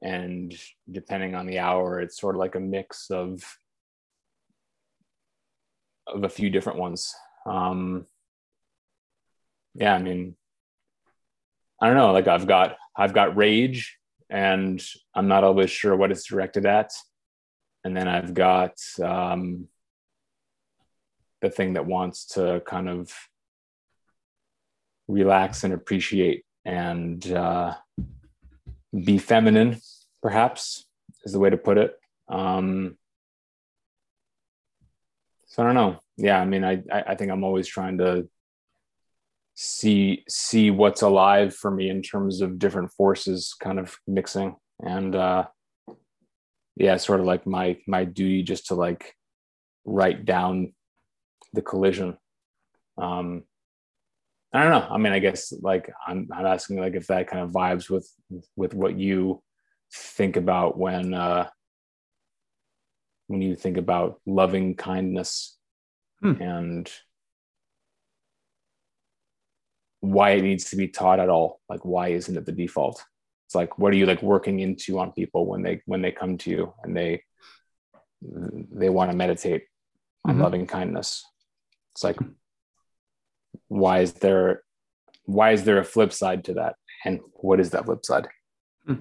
and depending on the hour it's sort of like a mix of of a few different ones. Um yeah i mean i don't know like i've got i've got rage and i'm not always sure what it's directed at. And then i've got um the thing that wants to kind of relax and appreciate and uh be feminine, perhaps is the way to put it. Um, so I don't know. Yeah, I mean, I I think I'm always trying to see see what's alive for me in terms of different forces kind of mixing and uh yeah sort of like my my duty just to like write down the collision um i don't know i mean i guess like i'm i'm asking like if that kind of vibes with with what you think about when uh when you think about loving kindness hmm. and why it needs to be taught at all like why isn't it the default it's like what are you like working into on people when they when they come to you and they they want to meditate on mm-hmm. loving kindness it's like why is there why is there a flip side to that and what is that flip side hmm.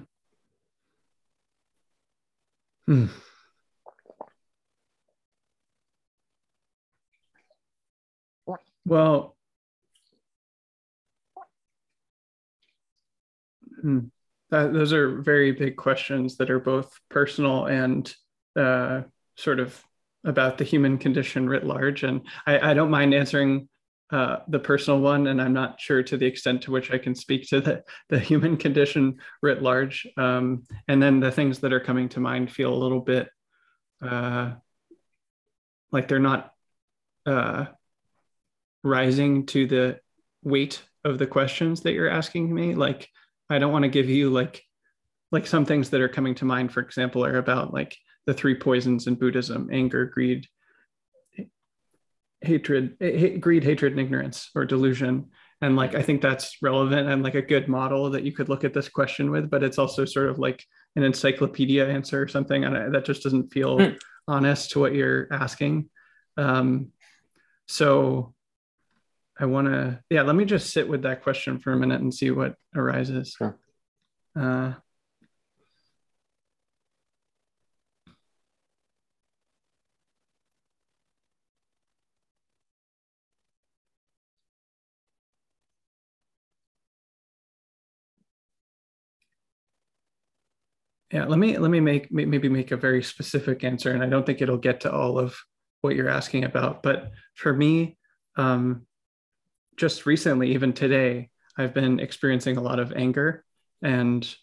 Hmm. well hmm. that, those are very big questions that are both personal and uh, sort of about the human condition writ large. And I, I don't mind answering uh, the personal one, and I'm not sure to the extent to which I can speak to the, the human condition writ large. Um, and then the things that are coming to mind feel a little bit uh, like they're not uh, rising to the weight of the questions that you're asking me. Like, I don't want to give you like, like some things that are coming to mind, for example, are about like the three poisons in Buddhism anger, greed, hatred, greed, hatred, and ignorance or delusion. And like, I think that's relevant and like a good model that you could look at this question with, but it's also sort of like an encyclopedia answer or something. And that just doesn't feel mm. honest to what you're asking. Um, so I want to, yeah, let me just sit with that question for a minute and see what arises. Sure. Uh, Yeah, let me let me make maybe make a very specific answer, and I don't think it'll get to all of what you're asking about. But for me, um, just recently, even today, I've been experiencing a lot of anger and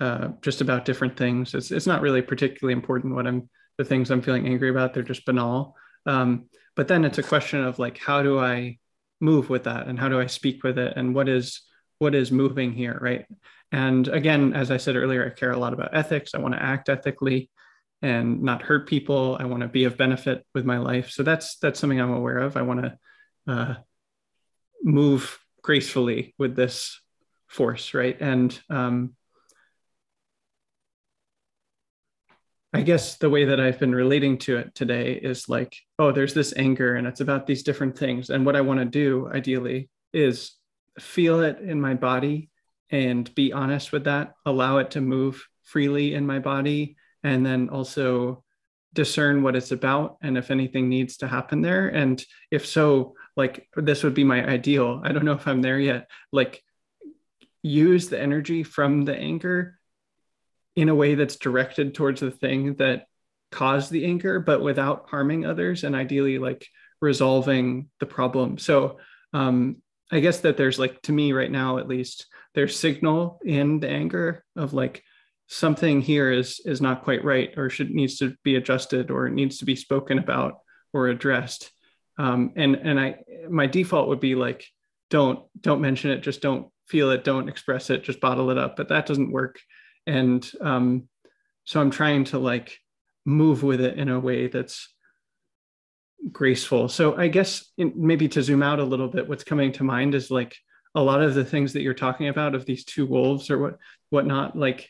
uh, just about different things. It's it's not really particularly important what I'm the things I'm feeling angry about. They're just banal. Um, but then it's a question of like, how do I move with that, and how do I speak with it, and what is what is moving here, right? And again, as I said earlier, I care a lot about ethics. I want to act ethically and not hurt people. I want to be of benefit with my life. So that's that's something I'm aware of. I want to uh, move gracefully with this force, right? And um, I guess the way that I've been relating to it today is like, oh, there's this anger, and it's about these different things. And what I want to do, ideally, is feel it in my body and be honest with that, allow it to move freely in my body, and then also discern what it's about and if anything needs to happen there. And if so, like this would be my ideal. I don't know if I'm there yet. Like use the energy from the anger in a way that's directed towards the thing that caused the anger, but without harming others and ideally like resolving the problem. So um, I guess that there's like to me right now at least there's signal in the anger of like something here is is not quite right or should needs to be adjusted or needs to be spoken about or addressed. Um, and and i my default would be like don't don't mention it just don't feel it don't express it just bottle it up but that doesn't work. And um, so i'm trying to like move with it in a way that's graceful. So I guess in, maybe to zoom out a little bit, what's coming to mind is like a lot of the things that you're talking about of these two wolves or what whatnot. Like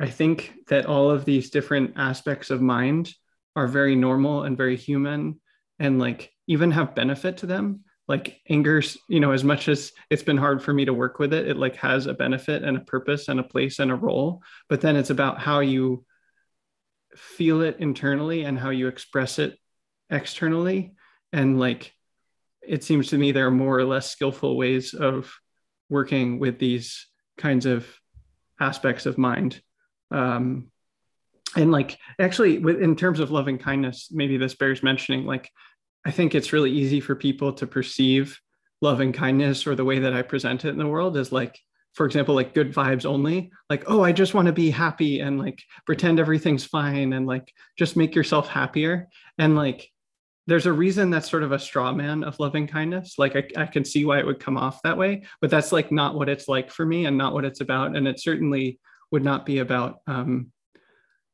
I think that all of these different aspects of mind are very normal and very human and like even have benefit to them like anger's you know as much as it's been hard for me to work with it it like has a benefit and a purpose and a place and a role but then it's about how you feel it internally and how you express it externally and like it seems to me there are more or less skillful ways of working with these kinds of aspects of mind um, and like actually with in terms of loving kindness maybe this bears mentioning like i think it's really easy for people to perceive loving kindness or the way that I present it in the world is like, for example, like good vibes only. Like, oh, I just want to be happy and like pretend everything's fine and like just make yourself happier. And like, there's a reason that's sort of a straw man of loving kindness. Like, I, I can see why it would come off that way, but that's like not what it's like for me and not what it's about. And it certainly would not be about um,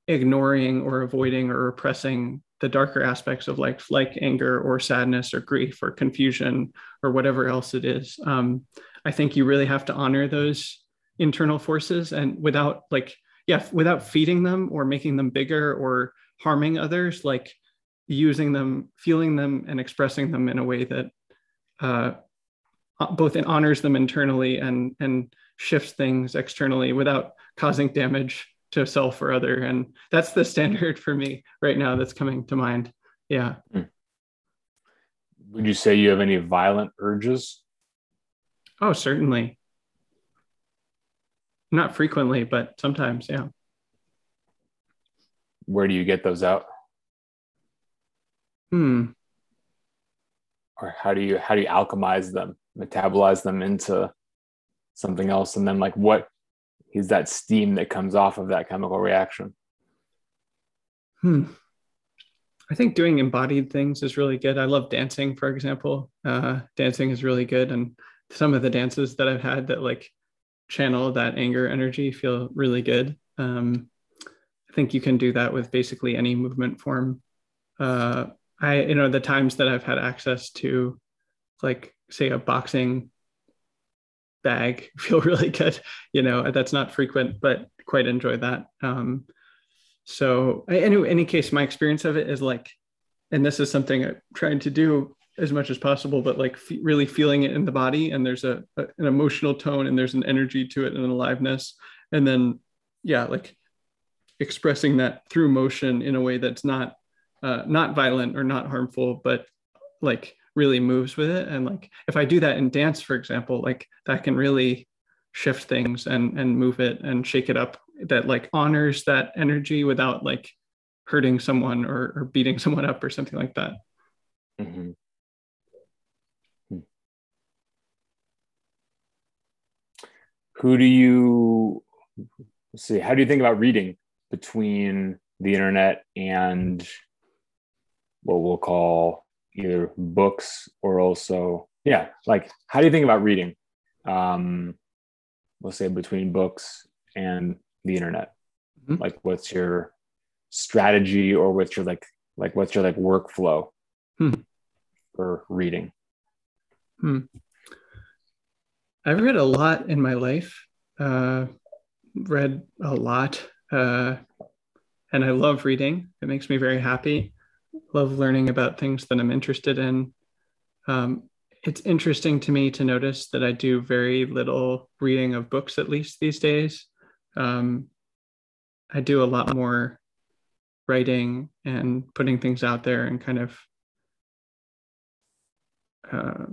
ignoring or avoiding or repressing the darker aspects of like like anger or sadness or grief or confusion or whatever else it is um, i think you really have to honor those internal forces and without like yeah without feeding them or making them bigger or harming others like using them feeling them and expressing them in a way that uh, both honors them internally and and shifts things externally without causing damage to self or other. And that's the [LAUGHS] standard for me right now that's coming to mind. Yeah. Hmm. would you say you have any violent urges? Oh certainly. Not frequently but sometimes yeah. Where do you get those out hmm or how do you how do you alchemize them metabolize them into something else and then like what is that steam that comes off of that chemical reaction. Hmm. I think doing embodied things is really good. I love dancing, for example. Uh, dancing is really good, and some of the dances that I've had that like channel that anger energy feel really good. Um, I think you can do that with basically any movement form. Uh, I, you know, the times that I've had access to, like, say, a boxing bag [LAUGHS] feel really good you know that's not frequent but quite enjoy that. Um, so in any case my experience of it is like and this is something i'm trying to do as much as possible but like f- really feeling it in the body and there's a, a, an emotional tone and there's an energy to it and an aliveness. And then yeah like expressing that through motion in a way that's not uh, not violent or not harmful but like really moves with it and like if i do that in dance for example like that can really shift things and and move it and shake it up that like honors that energy without like hurting someone or, or beating [LAUGHS] someone up or something like that mm-hmm. Hmm. who do you see how do you think about reading between the internet and what we'll call either books or also yeah like how do you think about reading um let's say between books and the internet mm-hmm. like what's your strategy or what's your like like what's your like workflow hmm. for reading hmm. i've read a lot in my life uh read a lot uh and i love reading it makes me very happy love learning about things that I'm interested in. Um, it's interesting to me to notice that I do very little reading of books, at least these days. Um, I do a lot more writing and putting things out there and kind of uh,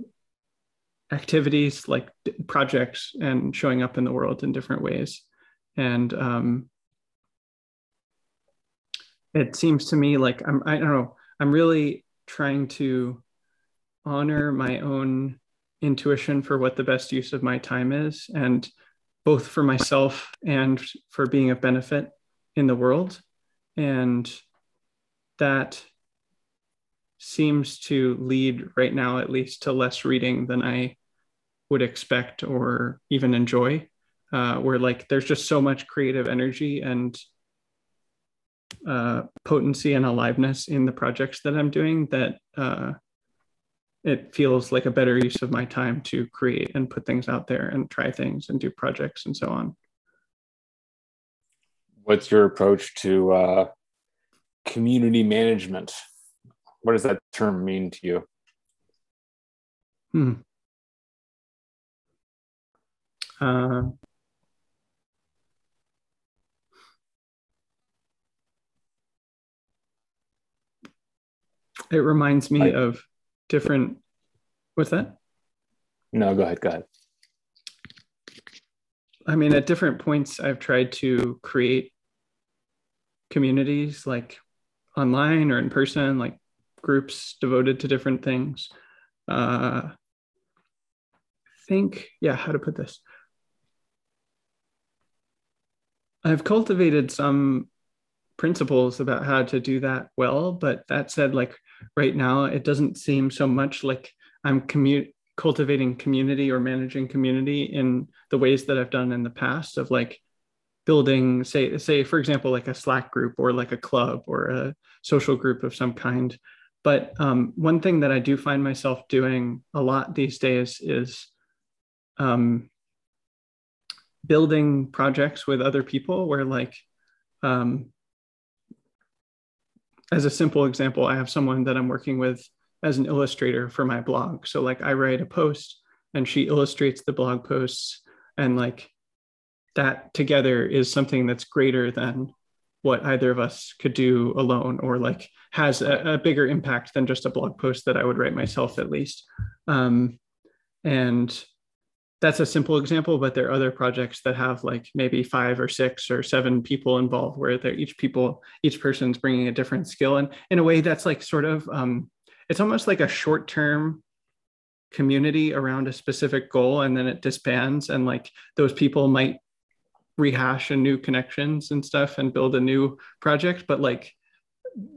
activities like projects and showing up in the world in different ways. And um, it seems to me like I'm, I don't know, I'm really trying to honor my own intuition for what the best use of my time is, and both for myself and for being of benefit in the world. And that seems to lead right now, at least, to less reading than I would expect or even enjoy. Uh, where like there's just so much creative energy and uh, potency and aliveness in the projects that I'm doing that uh, it feels like a better use of my time to create and put things out there and try things and do projects and so on. What's your approach to uh, community management? What does that term mean to you? Hmm. It reminds me I, of different. What's that? No, go ahead. Go ahead. I mean, at different points, I've tried to create communities like online or in person, like groups devoted to different things. Uh, think, yeah, how to put this. I've cultivated some principles about how to do that well, but that said, like right now, it doesn't seem so much like I'm commu- cultivating community or managing community in the ways that I've done in the past of like building, say, say for example, like a Slack group or like a club or a social group of some kind. But um, one thing that I do find myself doing a lot these days is um, building projects with other people where like um, as a simple example i have someone that i'm working with as an illustrator for my blog. So like i write a post and she illustrates the blog posts and like that together is something that's greater than what either of us could do alone or like has a, a bigger impact than just a blog post that i would write myself at least. Um, and that's a simple example, but there are other projects that have like maybe five or six or seven people involved, where they're each people, each person's bringing a different skill, and in a way that's like sort of, um, it's almost like a short-term community around a specific goal, and then it disbands, and like those people might rehash and new connections and stuff and build a new project, but like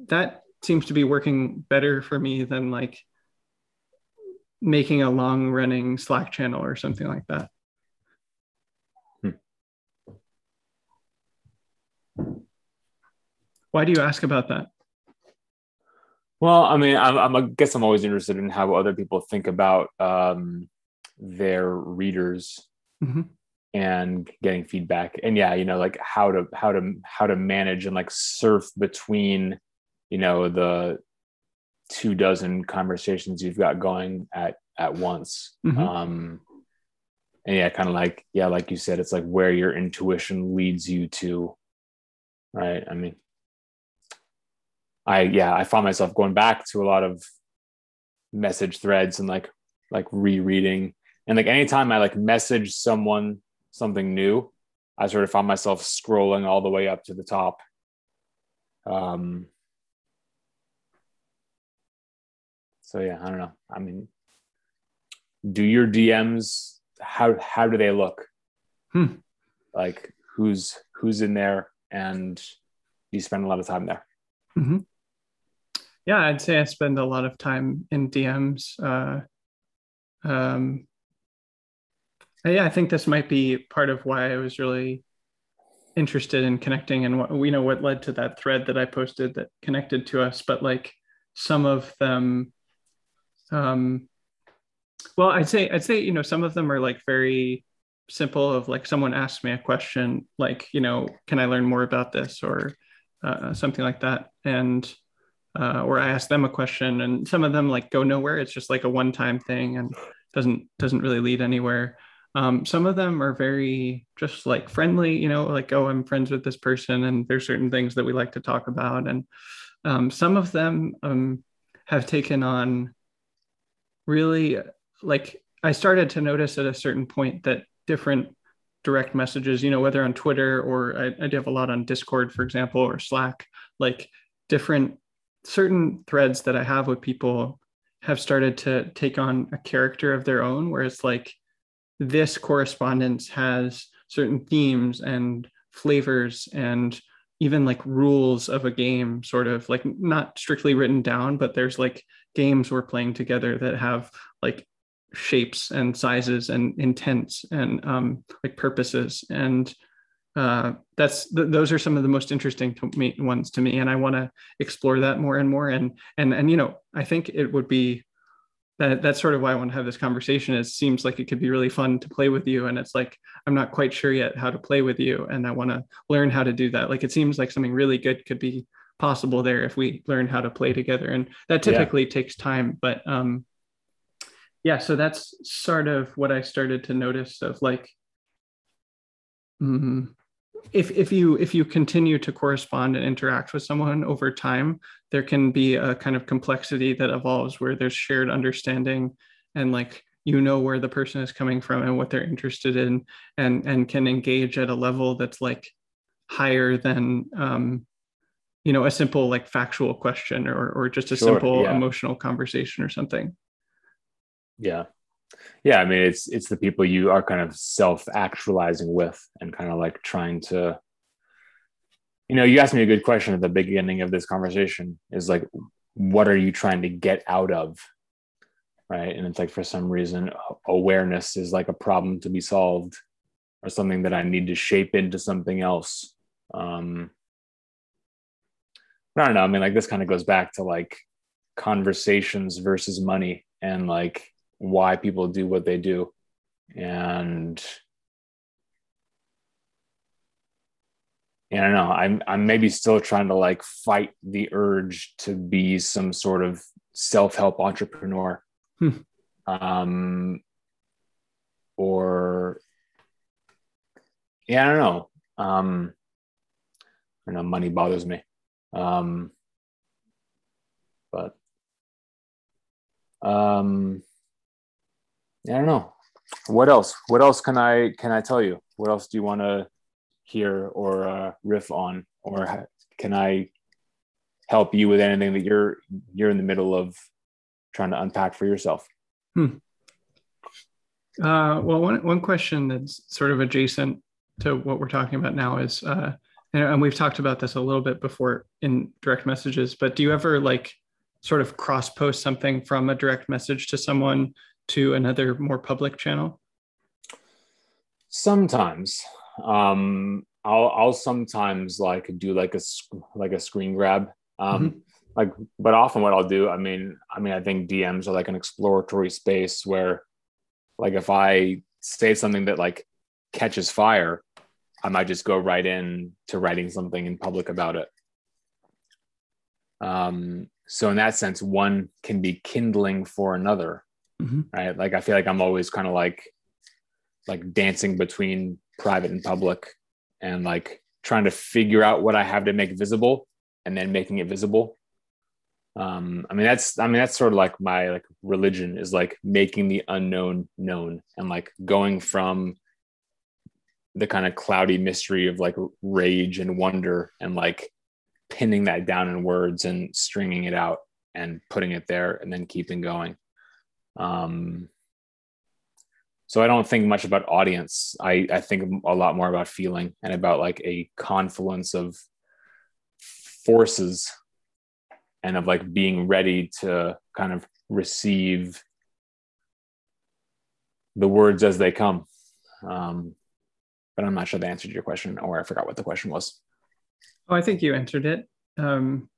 that seems to be working better for me than like making a long running Slack channel or something like that. Hmm. Why do you ask about that? Well, I mean, I'm, I'm, i guess I'm always interested in how other people think about um, their readers mm-hmm. and getting feedback. And yeah, you know, like how to how to how to manage and like surf between, you know, the two dozen conversations you've got going at at once. Mm-hmm. um and yeah kind of like yeah like you said it's like where your intuition leads you to right? I mean i yeah i found myself going back to a lot of message threads and like like rereading. And like anytime i like message someone something new i sort of found myself scrolling all the way up to the top. Um so yeah, I don't know. I mean, do your DMs how how do they look? Hmm. Like who's who's in there, and you spend a lot of time there. Mm-hmm. Yeah, I'd say I spend a lot of time in DMs. Uh, um, yeah, I think this might be part of why I was really interested in connecting and what we know what led to that thread that I posted that connected to us. But like some of them um, well, I'd say I'd say you know some of them are like very simple. Of like someone asks me a question, like you know, can I learn more about this or uh, something like that, and uh, or I ask them a question, and some of them like go nowhere. It's just like a one-time thing and doesn't doesn't really lead anywhere. Um, some of them are very just like friendly, you know, like oh, I'm friends with this person, and there's certain things that we like to talk about, and um, some of them um, have taken on really like I started to notice at a certain point that different direct messages, you know, whether on Twitter or I, I do have a lot on Discord, for example, or Slack, like different certain threads that I have with people have started to take on a character of their own, where it's like this correspondence has certain themes and flavors and even like rules of a game sort of like not strictly written down but there's like games we're playing together that have like shapes and sizes and intents and um, like purposes and uh, that's th- those are some of the most interesting to me, ones to me and i want to explore that more and more and and and you know i think it would be that that's sort of why I want to have this conversation. It seems like it could be really fun to play with you. And it's like, I'm not quite sure yet how to play with you. And I want to learn how to do that. Like it seems like something really good could be possible there if we learn how to play together. And that typically yeah. takes time. But um yeah, so that's sort of what I started to notice of like mm, if if you if you continue to correspond and interact with someone over time there can be a kind of complexity that evolves where there's shared understanding and like you know where the person is coming from and what they're interested in and and can engage at a level that's like higher than um you know a simple like factual question or or just a sure, simple yeah. emotional conversation or something. Yeah. Yeah i mean it's it's the people you are kind of self actualizing with and kind of like trying to you know you asked me a good question at the beginning of this conversation is like what are you trying to get out of right? And it's like for some reason awareness is like a problem to be solved or something that i need to shape into something else. Um i don't know i mean like this kind of goes back to like conversations versus money and like why people do what they do and and I don't know. I'm I'm maybe still trying to like fight the urge to be some sort of self-help entrepreneur. Hmm. Um or yeah, I don't know. Um I don't know, money bothers me. Um but um I don't know. What else? What else can I can I tell you? What else do you want to hear or uh, riff on, or can I help you with anything that you're you're in the middle of trying to unpack for yourself? Hmm. Uh, well, one one question that's sort of adjacent to what we're talking about now is, uh, and, and we've talked about this a little bit before in direct messages, but do you ever like sort of cross post something from a direct message to someone to another more public channel? Sometimes, um, I'll I'll sometimes like do like a like a screen grab. Um, mm-hmm. Like, but often what I'll do, I mean, I mean, I think DMs are like an exploratory space where, like, if I say something that like catches fire, I might just go right in to writing something in public about it. Um, so in that sense, one can be kindling for another mm-hmm. right like i feel like i'm always kind of like like dancing between private and public and like trying to figure out what i have to make visible and then making it visible um i mean that's i mean that's sort of like my like religion is like making the unknown known and like going from the kind of cloudy mystery of like rage and wonder and like pinning that down in words and stringing it out and putting it there and then keeping going um, so I don't think much about audience. I, I think a lot more about feeling and about like a confluence of forces and of like being ready to kind of receive the words as they come. Um, but I'm not sure the answered your question, or I forgot what the question was. Oh, I think you answered it. Um,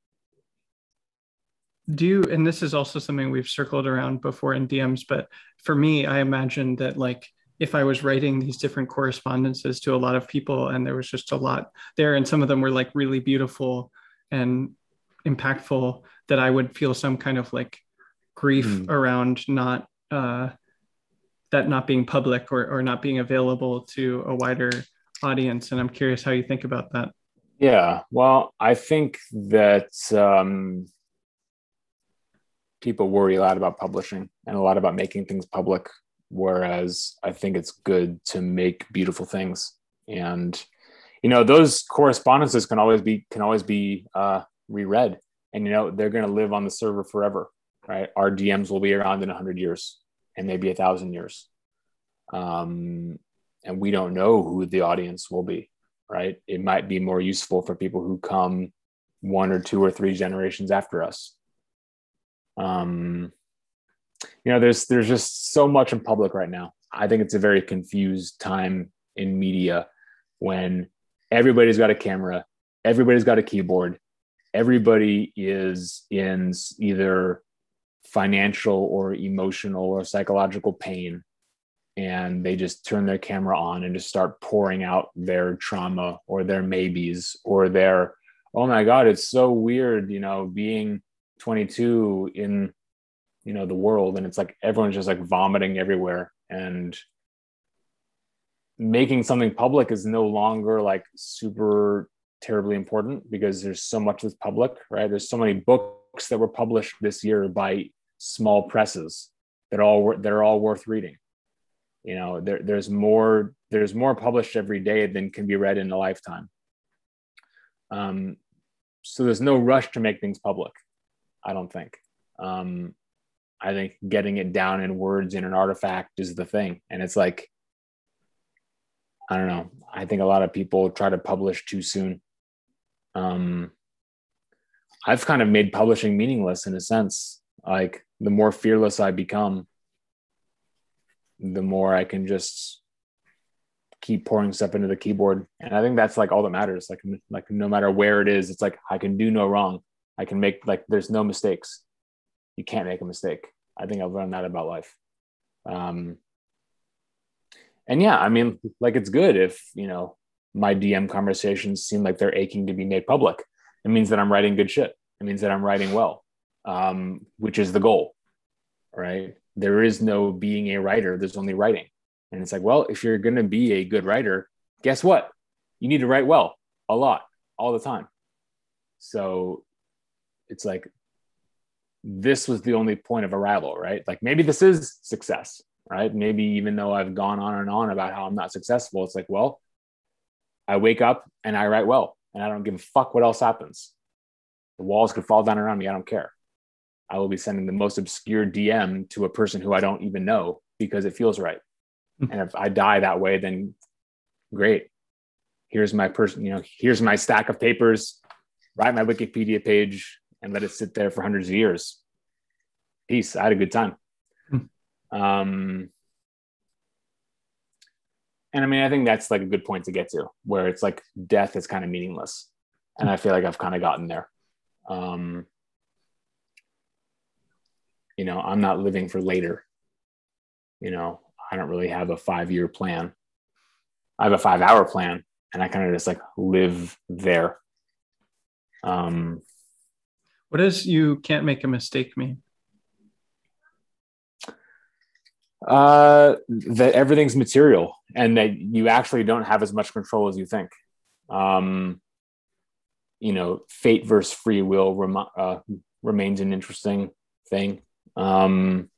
do you and this is also something we've circled around before in dms but for me i imagine that like if i was writing these different correspondences to a lot of people and there was just a lot there and some of them were like really beautiful and impactful that i would feel some kind of like grief mm. around not uh that not being public or, or not being available to a wider audience and i'm curious how you think about that. Yeah well i think that um people worry a lot about publishing and a lot about making things public whereas i think it's good to make beautiful things. And you know those correspondences can always be can always be uh, reread. And you know they're going to live on the server forever right? Our dms will be around in 100 years and maybe a thousand years. Um, and we don't know who the audience will be right? It might be more useful for people who come one or two or three generations after us. Um, you know there's there's just so much in public right now. I think it's a very confused time in media when everybody's got a camera everybody's got a keyboard everybody is in either financial or emotional or psychological pain. And they just turn their camera on and just start pouring out their trauma or their maybes or their oh my god it's so weird you know being 22 in you know the world and it's like everyone's just like vomiting everywhere and making something public is no longer like super terribly important because there's so much that's public right? There's so many books that were published this year by small presses that all that are all worth reading you know there, there's more there's more published every day than can be read in a lifetime um, so there's no rush to make things public I don't think. Um, I think getting it down in words in an artifact is the thing. And it's like, I don't know. I think a lot of people try to publish too soon. Um, I've kind of made publishing meaningless in a sense. Like the more fearless I become, the more I can just keep pouring stuff into the keyboard. And I think that's like all that matters. Like, like no matter where it is, it's like I can do no wrong. I can make like there's no mistakes. You can't make a mistake. I think I've learned that about life. Um, and yeah, I mean, like it's good if you know my DM conversations seem like they're aching to be made public. It means that I'm writing good shit. It means that I'm writing well, um, which is the goal, right? There is no being a writer. There's only writing. And it's like, well, if you're going to be a good writer, guess what? You need to write well a lot, all the time. So it's like, this was the only point of arrival, right? Like maybe this is success, right? Maybe even though I've gone on and on about how I'm not successful, it's like, well, I wake up and I write well, and I don't give a fuck what else happens. The walls could fall down around me. I don't care. I will be sending the most obscure DM to a person who I don't even know because it feels right. Mm-hmm. And if I die that way, then great. Here's my person, you know, here's my stack of papers. Write my Wikipedia page and let it sit there for hundreds of years. Peace. I had a good time. Mm-hmm. Um, and I mean, I think that's like a good point to get to where it's like death is kind of meaningless. And I feel like I've kind of gotten there. Um, you know, I'm not living for later. You know, I don't really have a five year plan. I have a five hour plan and I kind of just like live there. Um, what does you can't make a mistake mean? Uh, that everything's material and that you actually don't have as much control as you think. Um, you know, fate versus free will rem- uh, remains an interesting thing. Um,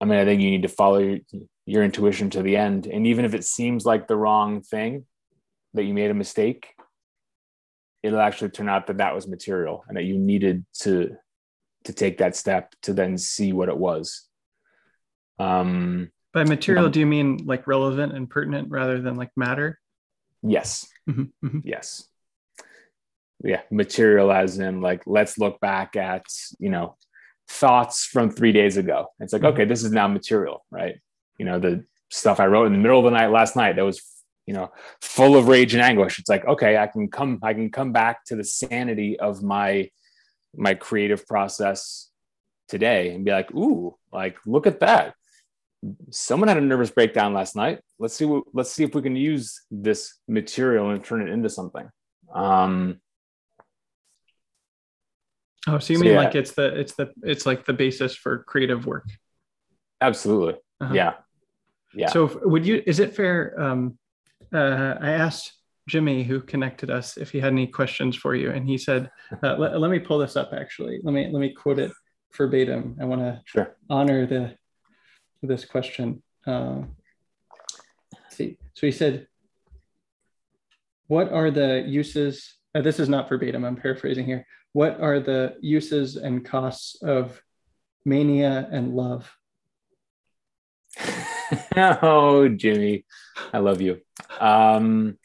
I mean, I think you need to follow your, your intuition to the end. And even if it seems like the wrong thing, that you made a mistake, it'll actually turn out that that was material and that you needed to to take that step to then see what it was. Um, By material, um, do you mean like relevant and pertinent rather than like matter? Yes. Mm-hmm, mm-hmm. Yes. Yeah, material as in like let's look back at you know thoughts from three days ago. It's like, mm-hmm. okay, this is now material, right? You know, the stuff I wrote in the middle of the night last night that was, you know, full of rage and anguish. It's like, okay, I can come, I can come back to the sanity of my my creative process today and be like, ooh, like look at that. Someone had a nervous breakdown last night. Let's see what let's see if we can use this material and turn it into something. Um, Oh, so you so mean yeah. like it's the it's the it's like the basis for creative work? Absolutely. Uh-huh. Yeah. Yeah. So would you is it fair um uh I asked Jimmy who connected us if he had any questions for you and he said uh, let, let me pull this up actually. Let me let me quote it verbatim. I want to sure. honor the this question. Uh, see. So he said what are the uses uh, this is not verbatim, I'm paraphrasing here what are the uses and costs of mania and love? [LAUGHS] oh, Jimmy, I love you. Um,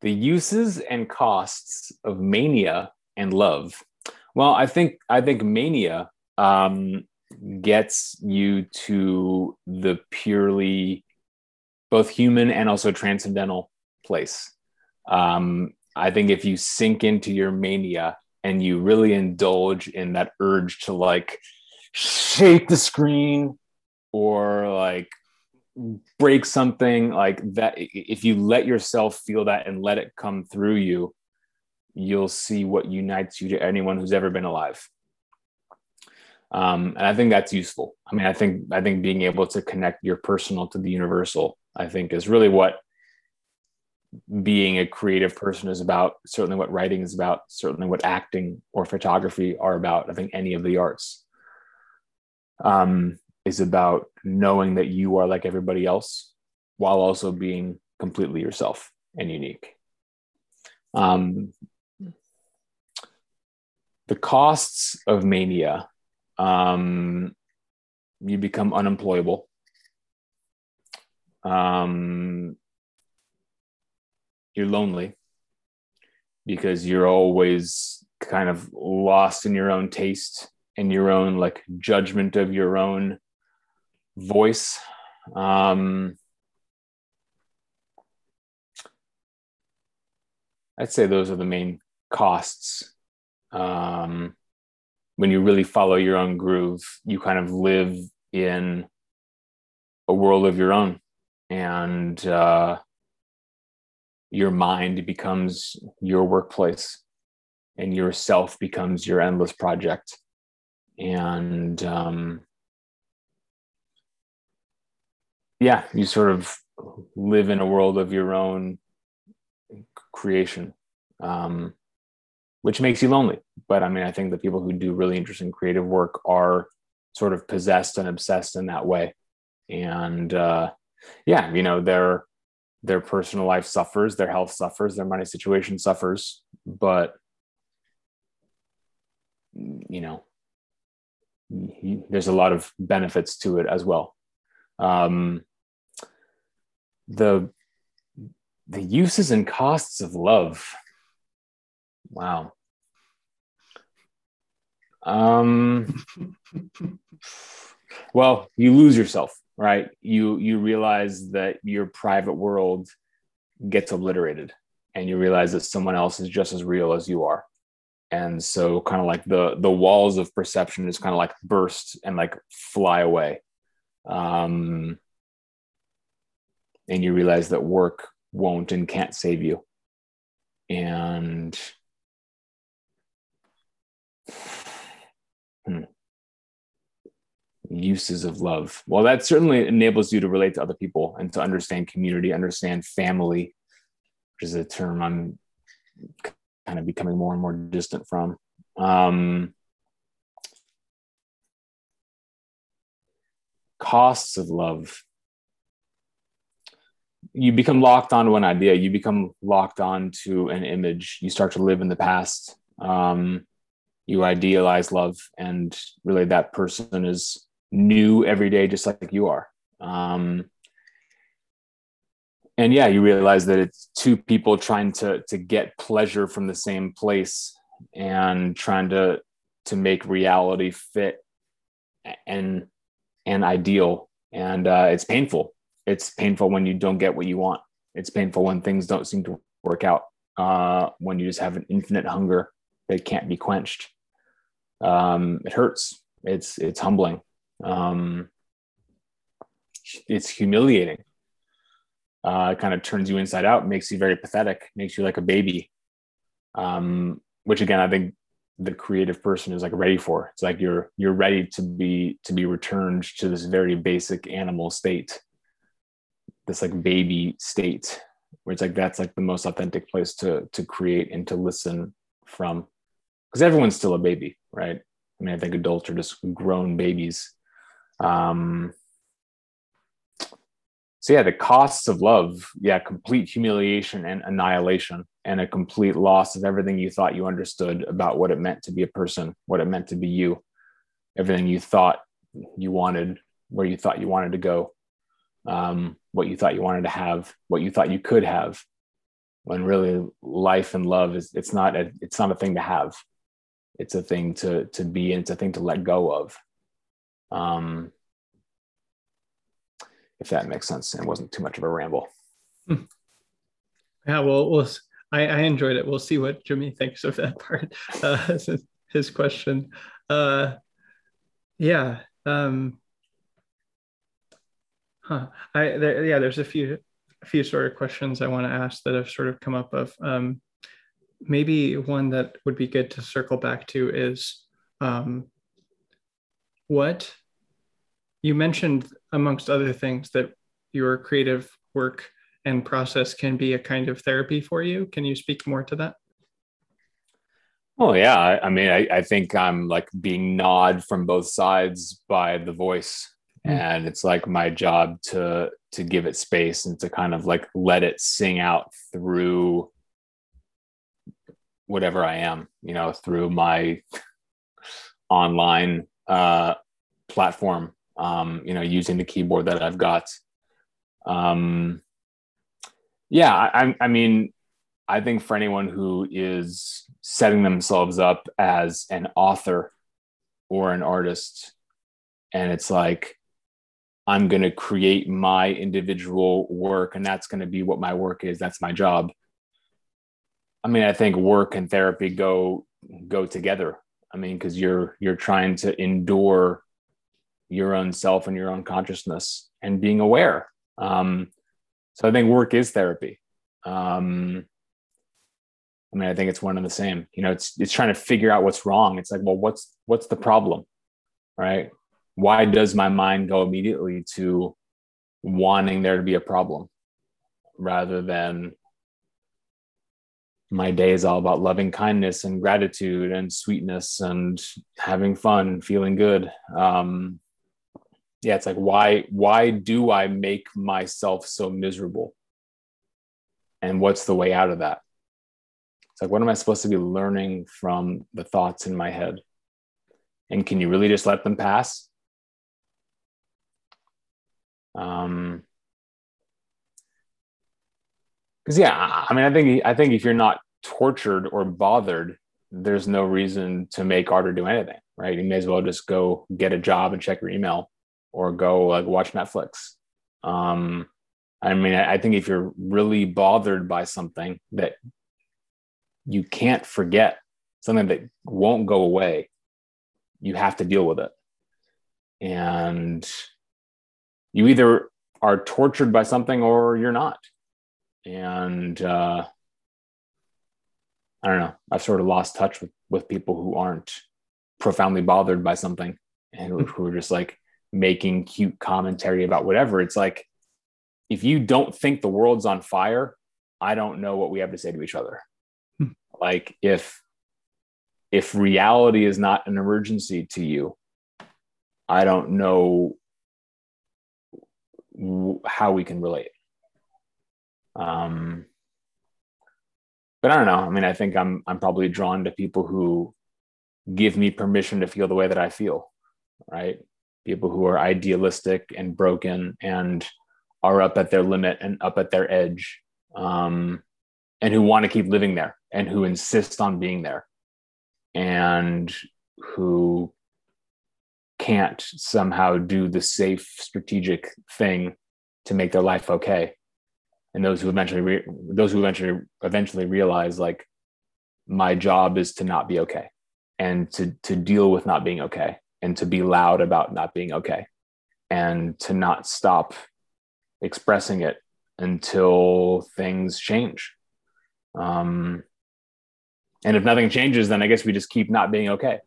the uses and costs of mania and love. Well, I think I think mania um, gets you to the purely both human and also transcendental place. Um, I think if you sink into your mania, and you really indulge in that urge to like shake the screen or like break something like that if you let yourself feel that and let it come through you you'll see what unites you to anyone who's ever been alive. Um, and i think that's useful. I mean i think i think being able to connect your personal to the universal i think is really what being a creative person is about, certainly what writing is about, certainly what acting or photography are about. I think any of the arts um, is about knowing that you are like everybody else while also being completely yourself and unique. Um, the costs of mania um, you become unemployable um, you're lonely because you're always kind of lost in your own taste and your own like judgment of your own voice. Um, i'd say those are the main costs. Um, when you really follow your own groove you kind of live in a world of your own. And uh, your mind becomes your workplace and yourself becomes your endless project. And um, yeah you sort of live in a world of your own creation um, which makes you lonely. But i mean i think the people who do really interesting creative work are sort of possessed and obsessed in that way. And uh, yeah you know their their personal life suffers their health suffers their money situation suffers but you know there's a lot of benefits to it as well. Um, the the uses and costs of love. Wow. Um [LAUGHS] well you lose yourself right? You you realize that your private world gets obliterated and you realize that someone else is just as real as you are. And so kind of like the the walls of perception just kind of like burst and like fly away. Um and you realize that work won't and can't save you. And hmm uses of love? Well, that certainly enables you to relate to other people and to understand community, understand family, which is a term I'm kind of becoming more and more distant from. Um, costs of love. You become locked onto an idea. You become locked onto an image. You start to live in the past. Um, you idealize love, and really, that person is new every day, just like you are. Um, and yeah, you realize that it's two people trying to to get pleasure from the same place and trying to to make reality fit and and ideal. And uh, it's painful. It's painful when you don't get what you want. It's painful when things don't seem to work out. Uh, when you just have an infinite hunger that can't be quenched. Um, it hurts. It's it's humbling um, it's humiliating. Uh, it kind of turns you inside out, makes you very pathetic, makes you like a baby. Um, which again, I think the creative person is like ready for. It's like you're you're ready to be to be returned to this very basic animal state, this like baby state, where it's like that's like the most authentic place to to create and to listen from, because everyone's still a baby, right? I mean, I think adults are just grown babies um, so yeah, the costs of love, yeah, complete humiliation and annihilation, and a complete loss of everything you thought you understood about what it meant to be a person, what it meant to be you, everything you thought you wanted, where you thought you wanted to go, um, what you thought you wanted to have, what you thought you could have, when really life and love is it's not a it's not a thing to have, it's a thing to to be, and it's a thing to let go of. Um, if that makes sense and wasn't too much of a ramble. Yeah, well, we'll I, I enjoyed it. We'll see what Jimmy thinks of that [LAUGHS] part. Uh, [LAUGHS] his question. Uh, yeah. Um, huh. I there, yeah. There's a few a few sort of questions I want to ask that have sort of come up of um, maybe one that would be good to circle back to is um, what you mentioned, amongst other things, that your creative work and process can be a kind of therapy for you. Can you speak more to that? Oh yeah, I, I mean, I, I, think I'm like being gnawed from both sides by the voice, mm. and it's like my job to to give it space and to kind of like let it sing out through whatever I am, you know, through my [LAUGHS] online uh, platform, um, you know, using the keyboard that I've got. Um, yeah, I, I mean, I think for anyone who is setting themselves up as an author or an artist, and it's like, I'm going to create my individual work, and that's going to be what my work is. That's my job. I mean, I think work and therapy go go together. I mean, because you're you're trying to endure your own self and your own consciousness and being aware. Um, so I think work is therapy. Um, I mean, I think it's one and the same. You know, it's it's trying to figure out what's wrong. It's like, well, what's what's the problem, right? Why does my mind go immediately to wanting there to be a problem, rather than my day is all about loving kindness and gratitude and sweetness and having fun, and feeling good. Um, yeah, it's like why why do I make myself so miserable? And what's the way out of that? It's like what am I supposed to be learning from the thoughts in my head? And can you really just let them pass? Um, because yeah i mean i think i think if you're not tortured or bothered there's no reason to make art or do anything right you may as well just go get a job and check your email or go like watch netflix. Um i mean i think if you're really bothered by something that you can't forget something that won't go away you have to deal with it. And you either are tortured by something or you're not. And uh, I don't know. I've sort of lost touch with with people who aren't profoundly bothered by something and who, who are just like making cute commentary about whatever. It's like if you don't think the world's on fire, I don't know what we have to say to each other. Hmm. Like if if reality is not an emergency to you, I don't know how we can relate. Um, but I don't know. I mean, I think I'm I'm probably drawn to people who give me permission to feel the way that I feel, right? People who are idealistic and broken and are up at their limit and up at their edge, um, and who want to keep living there and who insist on being there, and who can't somehow do the safe strategic thing to make their life okay. And those who eventually re- those who eventually eventually realize like my job is to not be okay and to to deal with not being okay and to be loud about not being okay and to not stop expressing it until things change. Um and if nothing changes then i guess we just keep not being okay.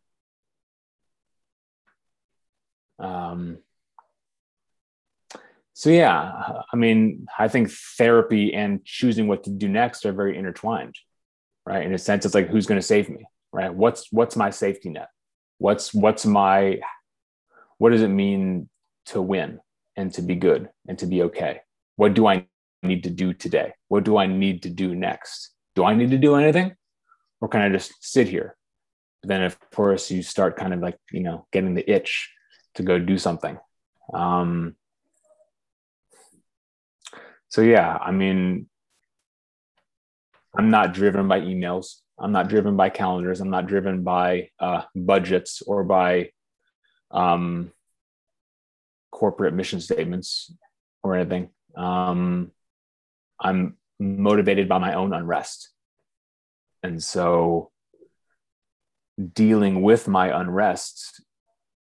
Um so yeah i mean i think therapy and choosing what to do next are very intertwined right? In a sense it's like who's going to save me right? What's what's my safety net what's what's my what does it mean to win and to be good and to be okay? What do i need to do today? What do i need to do next? Do i need to do anything? Or can i just sit here? But then of course you start kind of like you know getting the itch to go do something. Um, so yeah, I mean, I'm not driven by emails. I'm not driven by calendars. I'm not driven by uh, budgets or by um, corporate mission statements or anything. Um, I'm motivated by my own unrest. And so dealing with my unrest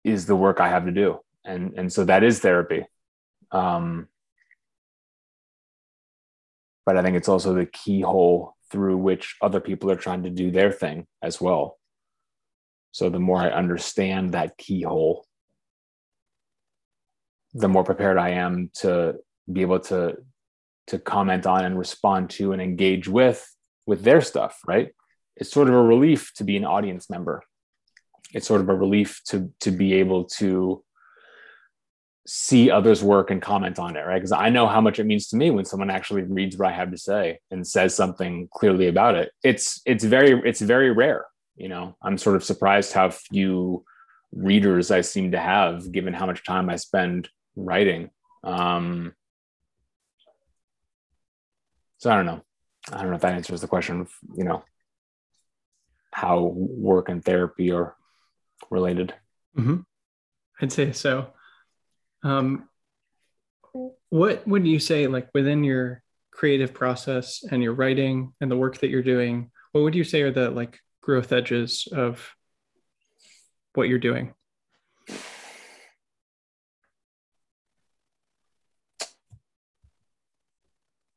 is the work I have to do. And, and so that is therapy. Um, but I think it's also the keyhole through which other people are trying to do their thing as well. So the more I understand that keyhole, the more prepared I am to be able to to comment on and respond to and engage with with their stuff, right? It's sort of a relief to be an audience member. It's sort of a relief to to be able to see others work and comment on it right? Because i know how much it means to me when someone actually reads what i have to say and says something clearly about it. It's it's very it's very rare you know? I'm sort of surprised how few readers i seem to have given how much time i spend writing. Um so i don't know. I don't know if that answers the question of you know how work and therapy are related. Mm-hmm. i'd say so um, what would you say, like within your creative process and your writing and the work that you're doing, what would you say are the like growth edges of what you're doing?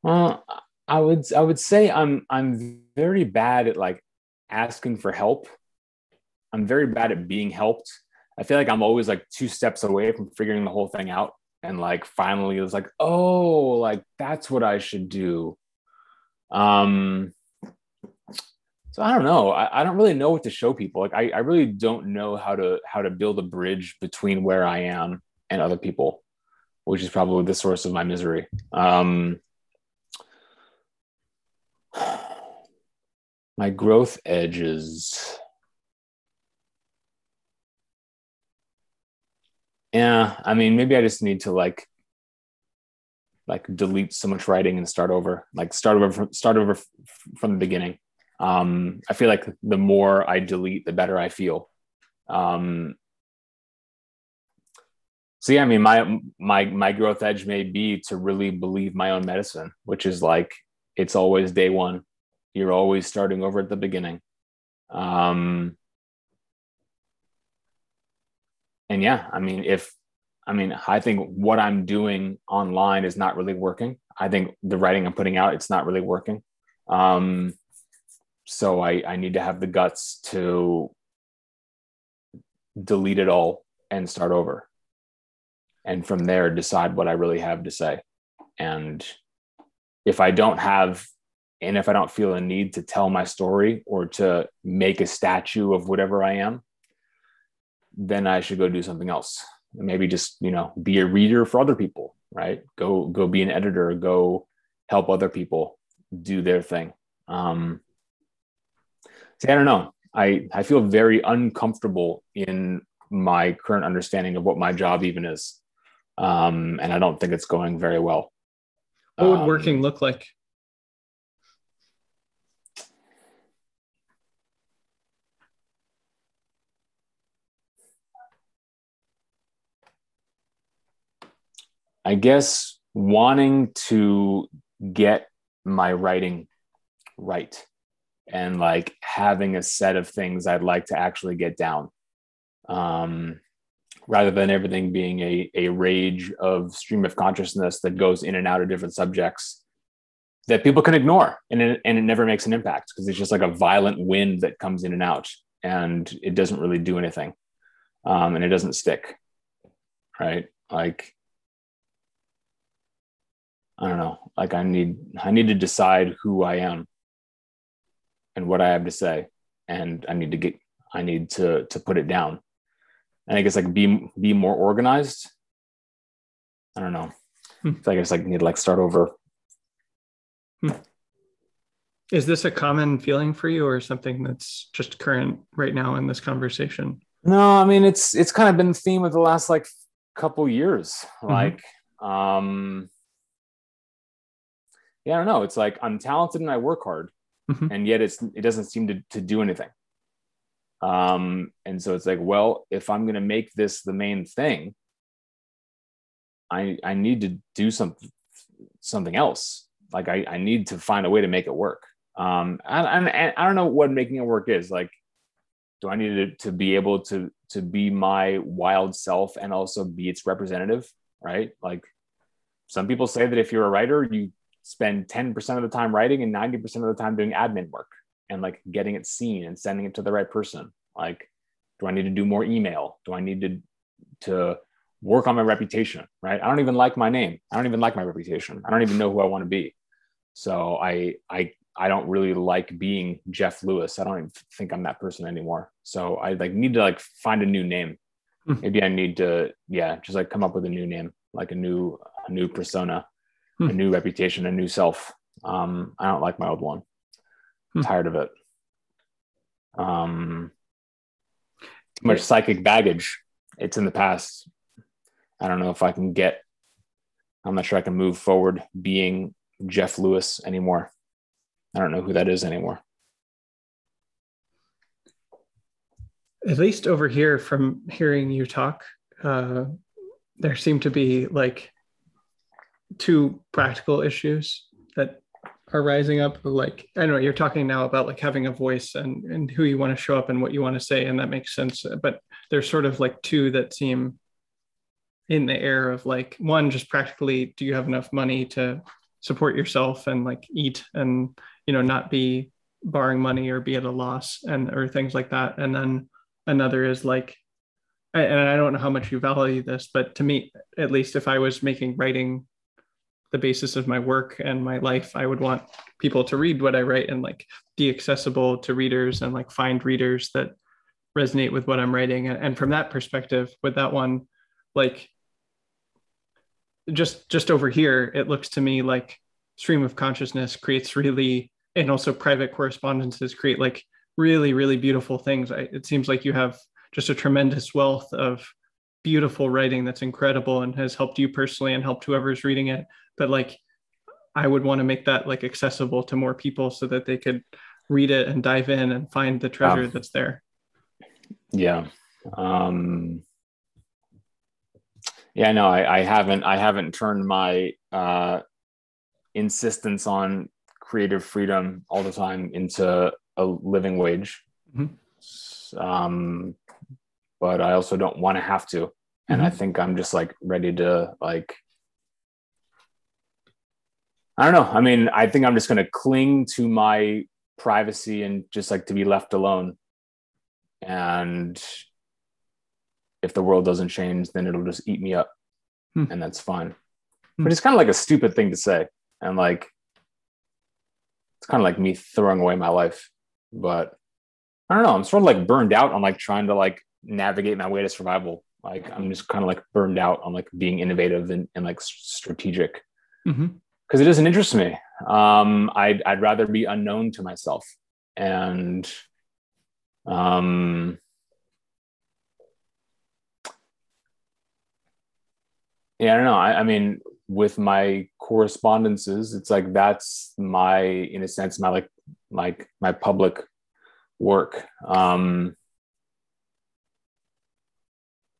Well, I would I would say I'm I'm very bad at like asking for help. I'm very bad at being helped. I feel like I'm always like two steps away from figuring the whole thing out. And like finally it was like, oh, like that's what I should do. Um so I don't know. I, I don't really know what to show people. Like I, I really don't know how to how to build a bridge between where I am and other people, which is probably the source of my misery. Um [SIGHS] my growth edges yeah i mean maybe i just need to like like delete so much writing and start over like start over from, start over f- from the beginning. Um i feel like the more i delete the better i feel. Um so yeah i mean my my my growth edge may be to really believe my own medicine which is like it's always day one. You're always starting over at the beginning. Um and yeah, I mean, if I mean, I think what I'm doing online is not really working. I think the writing I'm putting out, it's not really working. Um, so I, I need to have the guts to delete it all and start over. And from there, decide what I really have to say. And if I don't have, and if I don't feel a need to tell my story or to make a statue of whatever I am, then I should go do something else. Maybe just, you know, be a reader for other people, right? Go go be an editor, go help other people do their thing. Um see, I don't know. I I feel very uncomfortable in my current understanding of what my job even is. Um and I don't think it's going very well. What would um, working look like? I guess wanting to get my writing right and like having a set of things I'd like to actually get down. Um, rather than everything being a, a rage of stream of consciousness that goes in and out of different subjects that people can ignore and it, and it never makes an impact because it's just like a violent wind that comes in and out and it doesn't really do anything um, and it doesn't stick right like I don't know. Like I need I need to decide who I am and what I have to say, and I need to get I need to to put it down. And I guess like be be more organized. I don't know. Hmm. I guess like need to like start over. Hmm. Is this a common feeling for you, or something that's just current right now in this conversation? No, I mean it's it's kind of been the theme of the last like couple years. Mm-hmm. Like, um, yeah, I don't know. It's like I'm talented and I work hard, mm-hmm. and yet it's it doesn't seem to to do anything. Um, and so it's like, well, if I'm gonna make this the main thing, I I need to do something something else. Like I I need to find a way to make it work. Um, and, and, and I don't know what making it work is. Like, do I need to, to be able to to be my wild self and also be its representative? Right? Like, some people say that if you're a writer, you spend 10% of the time writing and 90% of the time doing admin work and like getting it seen and sending it to the right person. Like do i need to do more email? Do i need to to work on my reputation right? I don't even like my name. I don't even like my reputation. I don't even know who i want to be. So i i i don't really like being jeff lewis. I don't even think i'm that person anymore. So i like need to like find a new name. Hmm. Maybe I need to, yeah, just like come up with a new name, like a new, a new persona, hmm. a new reputation, a new self. Um, I don't like my old one. Hmm. Tired of it. Um, too much psychic baggage. It's in the past. I don't know if I can get. I'm not sure I can move forward being Jeff Lewis anymore. I don't know who that is anymore. At least over here, from hearing you talk, uh, there seem to be like two practical issues that are rising up like i know you're talking now about like having a voice and and who you want to show up and what you want to say and that makes sense but there's sort of like two that seem in the air of like one just practically do you have enough money to support yourself and like eat and you know not be borrowing money or be at a loss and or things like that? And then another is like and i don't know how much you value this but to me at least if i was making writing the basis of my work and my life i would want people to read what i write and like be accessible to readers and like find readers that resonate with what i'm writing. And, and from that perspective with that one like just just over here it looks to me like stream of consciousness creates really and also private correspondences create like really really beautiful things. I, it seems like you have just a tremendous wealth of beautiful writing that's incredible and has helped you personally and helped whoever's reading it but like i would want to make that like accessible to more people so that they could read it and dive in and find the treasure that's there yeah um yeah no I, I haven't i haven't turned my uh insistence on creative freedom all the time into a living wage mm-hmm. um but I also don't want to have to. And mm-hmm. I think I'm just like ready to like I don't know. I mean, I think I'm just going to cling to my privacy and just like to be left alone. And if the world doesn't change, then it'll just eat me up. Hmm. And that's fine. Hmm. But it's kind of like a stupid thing to say. And like, it's kind of like me throwing away my life. But I don't know. I'm sort of like burned out on like trying to like navigate my way to survival. Like I'm just kind of like burned out on like being innovative and, and like strategic because it doesn't interest me. Um, I'd, I'd rather be unknown to myself and um, yeah, I don't know. I, I mean, with my correspondences, it's like that's my, in a sense, my like like my public work. Um,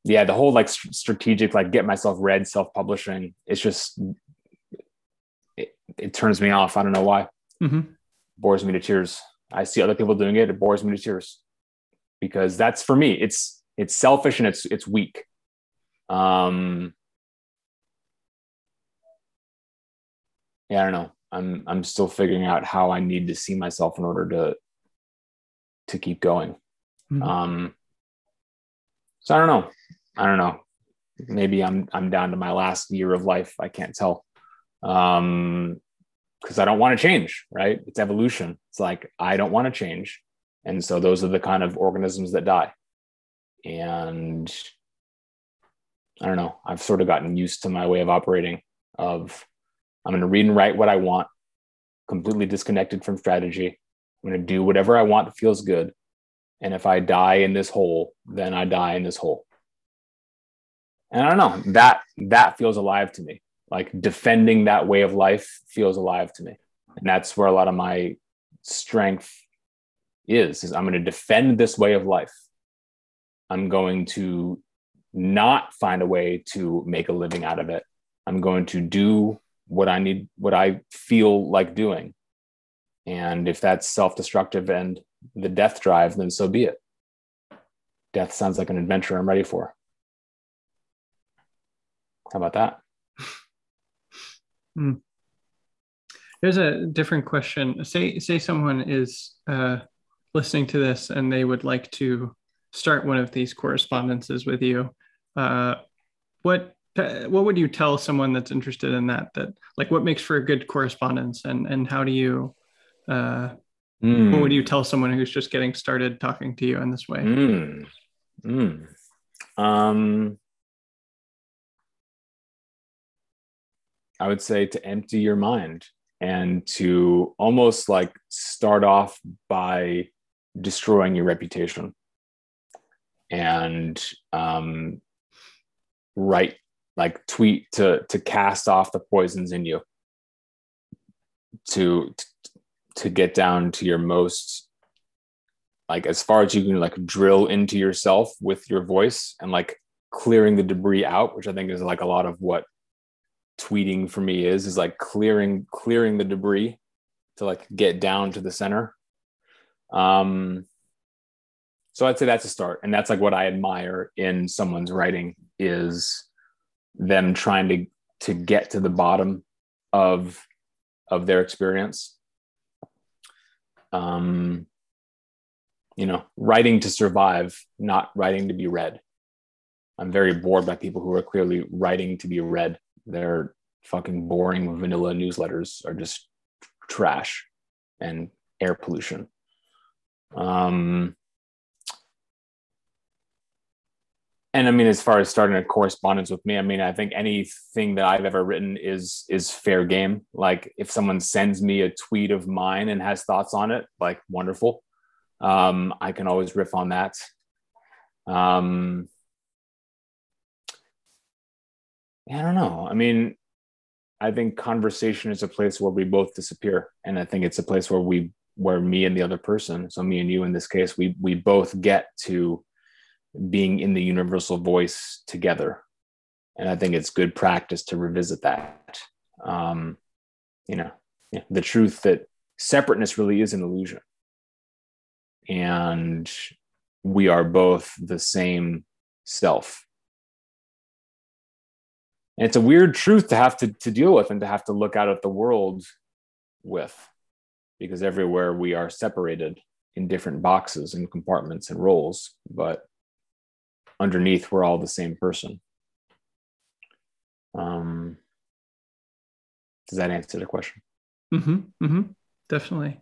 yeah, the whole like strategic, like get myself read, self publishing, it's just, it, turns me off. I don't know why. Mm-hmm. Bores me to tears. I see other people doing it. It bores me to tears because that's for me. It's, it's selfish and it's, it's weak. Um, yeah, I don't know. I'm, I'm still figuring out how I need to see myself in order to, to keep going. Mm-hmm. Um, so I don't know. I don't know. Maybe I'm I'm down to my last year of life. I can't tell. Um because I don't want to change, right? It's evolution. It's like I don't want to change. And so those are the kind of organisms that die. And I don't know. I've sort of gotten used to my way of operating of I'm going to read and write what I want, completely disconnected from strategy. I'm going to do whatever I want that feels good. And if I die in this hole, then I die in this hole. And I don't know, that that feels alive to me. Like defending that way of life feels alive to me. And that's where a lot of my strength is, is I'm going to defend this way of life. I'm going to not find a way to make a living out of it. I'm going to do what I need, what I feel like doing. And if that's self destructive and the death drive, then so be it. Death sounds like an adventure I'm ready for. How about that? Hmm. There's a different question. Say say someone is uh, listening to this and they would like to start one of these correspondences with you. Uh, what what would you tell someone that's interested in that? That like what makes for a good correspondence and and how do you uh, mm. what would you tell someone who's just getting started talking to you in this way? Mm. Mm. Um, I would say to empty your mind and to almost like start off by destroying your reputation. And um, write like tweet to to cast off the poisons in you to to get down to your most like as far as you can like drill into yourself with your voice and like clearing the debris out which i think is like a lot of what tweeting for me is is like clearing clearing the debris to like get down to the center. Um so i'd say that's a start. And that's like what i admire in someone's writing is them trying to to get to the bottom of of their experience. Um you know writing to survive not writing to be read. I'm very bored by people who are clearly writing to be read their fucking boring vanilla newsletters are just trash and air pollution. Um, and I mean, as far as starting a correspondence with me, I mean, I think anything that I've ever written is is fair game. Like if someone sends me a tweet of mine and has thoughts on it, like wonderful. Um, I can always riff on that. Um, I don't know. I mean, I think conversation is a place where we both disappear, and I think it's a place where we, where me and the other person, so me and you in this case, we we both get to being in the universal voice together, and I think it's good practice to revisit that. Um, you know, the truth that separateness really is an illusion, and we are both the same self and it's a weird truth to have to, to deal with and to have to look out at the world with because everywhere we are separated in different boxes and compartments and roles but underneath we're all the same person. Um, does that answer the question? Mm-hmm, mm-hmm, definitely.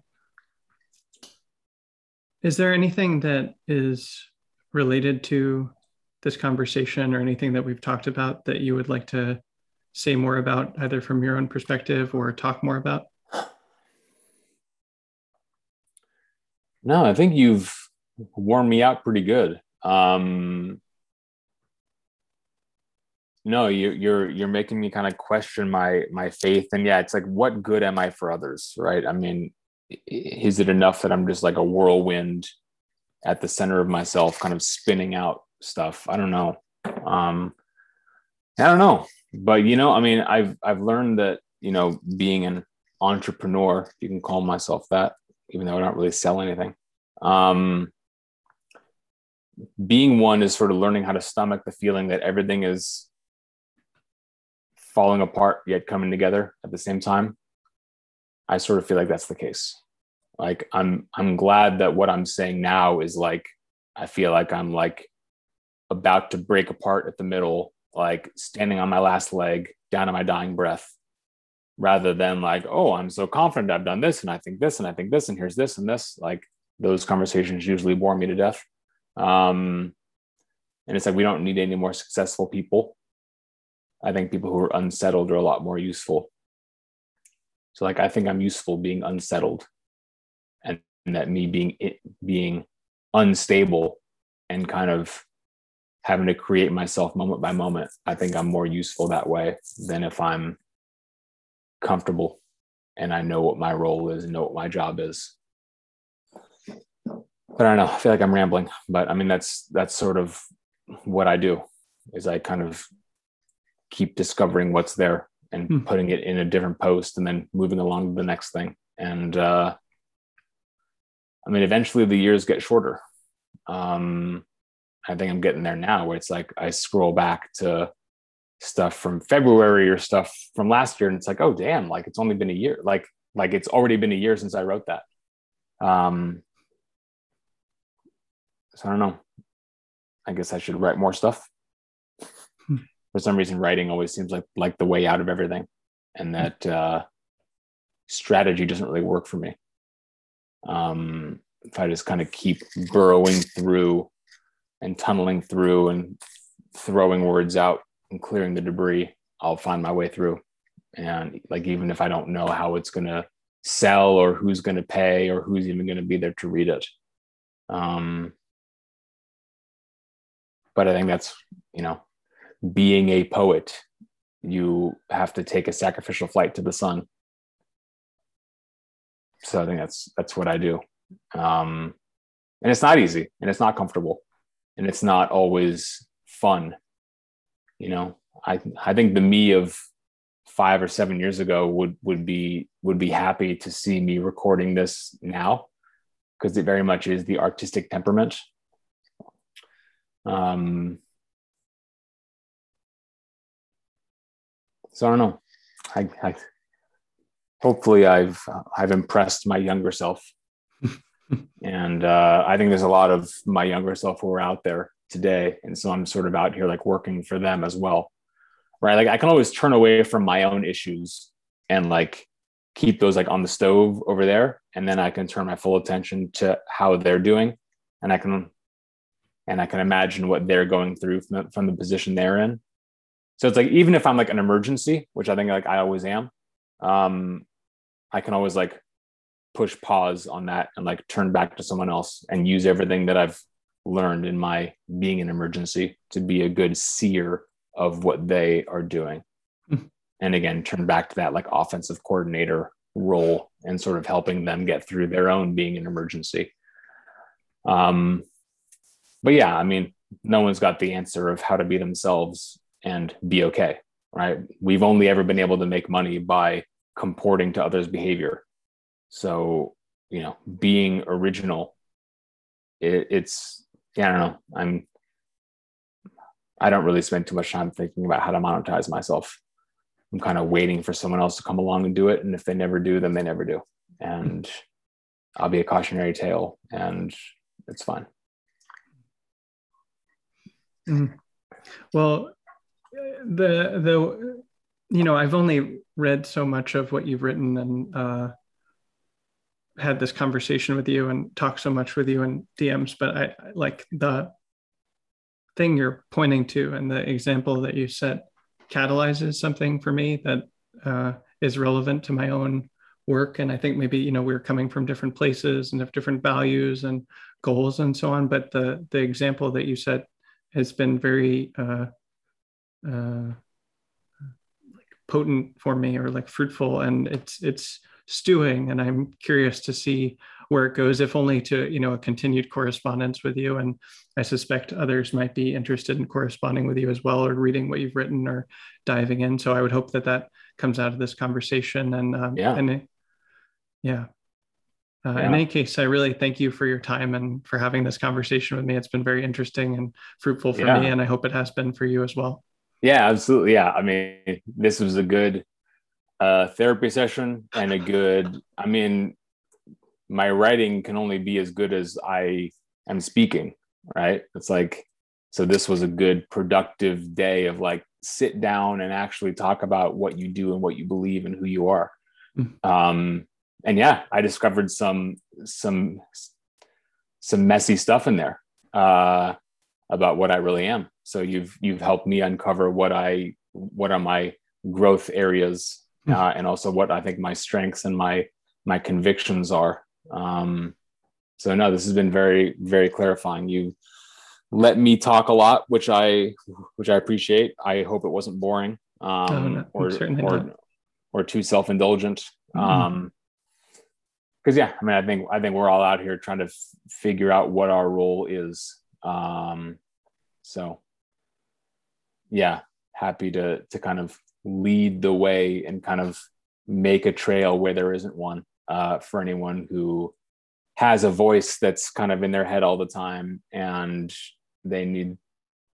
Is there anything that is related to this conversation or anything that we've talked about that you would like to say more about, either from your own perspective or talk more about? No, I think you've worn me out pretty good. Um, no, you, you're you're making me kind of question my my faith, and yeah, it's like, what good am I for others, right? I mean, is it enough that I'm just like a whirlwind at the center of myself, kind of spinning out stuff. I don't know. Um, I don't know, but you know, I mean, I've I've learned that you know, being an entrepreneur, if you can call myself that, even though I don't really sell anything. Um, being one is sort of learning how to stomach the feeling that everything is falling apart yet coming together at the same time. I sort of feel like that's the case. Like I'm I'm glad that what I'm saying now is like I feel like I'm like about to break apart at the middle, like standing on my last leg, down to my dying breath, rather than like, oh, I'm so confident I've done this and I think this and I think this and here's this and this. Like those conversations usually bore me to death. Um, and it's like we don't need any more successful people. I think people who are unsettled are a lot more useful. So like I think I'm useful being unsettled, and, and that me being it, being unstable and kind of having to create myself moment by moment. I think I'm more useful that way than if I'm comfortable and I know what my role is and know what my job is. But I don't know. I feel like I'm rambling, but I mean that's that's sort of what I do is I kind of keep discovering what's there and hmm. putting it in a different post and then moving along to the next thing. And uh, I mean, eventually the years get shorter. Um, I think I'm getting there now where it's like I scroll back to stuff from February or stuff from last year and it's like, oh damn, like it's only been a year. Like like it's already been a year since I wrote that. Um so I don't know. I guess I should write more stuff. Hmm. For some reason, writing always seems like like the way out of everything. And that uh strategy doesn't really work for me. Um if I just kind of keep burrowing through and tunneling through and throwing words out and clearing the debris, I'll find my way through. And like, even if I don't know how it's going to sell or who's going to pay or who's even going to be there to read it. Um, but I think that's, you know, being a poet, you have to take a sacrificial flight to the sun. So I think that's that's what I do. Um, and it's not easy and it's not comfortable and it's not always fun. You know, I I think the me of five or seven years ago would would be would be happy to see me recording this now because it very much is the artistic temperament. Um so i don't know. I, I hopefully i've i've impressed my younger self and uh, i think there's a lot of my younger self who are out there today. And so i'm sort of out here like working for them as well right? Like i can always turn away from my own issues and like keep those like on the stove over there. And then i can turn my full attention to how they're doing. And i can and i can imagine what they're going through from the, from the position they're in. So it's like even if i'm like an emergency which i think like i always am um i can always like push pause on that and like turn back to someone else and use everything that i've learned in my being an emergency to be a good seer of what they are doing. Hmm. and again, turn back to that like offensive coordinator role and sort of helping them get through their own being an emergency. Um, but yeah, I mean, no one's got the answer of how to be themselves and be okay, right? We've only ever been able to make money by comporting to others' behavior. So, you know, being original, it, it's, yeah, I don't know. I'm, I don't really spend too much time thinking about how to monetize myself. I'm kind of waiting for someone else to come along and do it. And if they never do, then they never do. And I'll be a cautionary tale and it's fine. Mm-hmm. Well, the, the, you know, I've only read so much of what you've written and, uh, had this conversation with you and talked so much with you in DMs, but I like the thing you're pointing to and the example that you set catalyzes something for me that uh, is relevant to my own work. And i think maybe you know we're coming from different places and have different values and goals and so on but the the example that you set has been very uh, uh, potent for me or like fruitful. And it's it's stewing and i'm curious to see where it goes if only to you know a continued correspondence with you and i suspect others might be interested in corresponding with you as well or reading what you've written or diving in so i would hope that that comes out of this conversation and um, yeah and yeah uh, yeah. In any case, I really thank you for your time and for having this conversation with me. It's been very interesting and fruitful for yeah. me, and I hope it has been for you as well. Yeah, absolutely. Yeah, I mean, this was a good uh, therapy session and a good. I mean, my writing can only be as good as I am speaking, right? It's like, so this was a good productive day of like sit down and actually talk about what you do and what you believe and who you are. Mm-hmm. Um, and yeah, I discovered some some some messy stuff in there uh, about what I really am. So you've you've helped me uncover what I what are my growth areas mm-hmm. uh, and also what I think my strengths and my my convictions are um, so no, this has been very, very clarifying. You let me talk a lot, which I, which I appreciate. I hope it wasn't boring um, oh, no, or, or, or too self-indulgent. Mm-hmm. Um, because yeah, I mean, I think I think we're all out here trying to f- figure out what our role is. Um, so yeah, happy to to kind of lead the way and kind of make a trail where there isn't one uh, for anyone who has a voice that's kind of in their head all the time and they need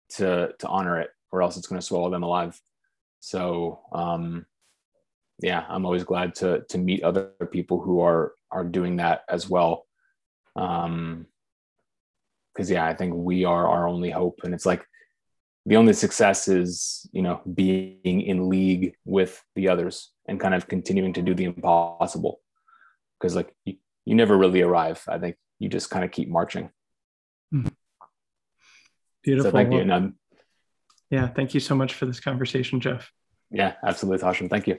to to honor it or else it's going to swallow them alive. So um yeah i'm always glad to to meet other people who are are doing that as well. Um because yeah i think we are our only hope and it's like the only success is you know being in league with the others and kind of continuing to do the impossible because like you, you never really arrive. I think you just kind of keep marching. Beautiful. So thank you. And um, Yeah. Thank you so much for this conversation, Jeff. Yeah, absolutely. Awesome. Thank you.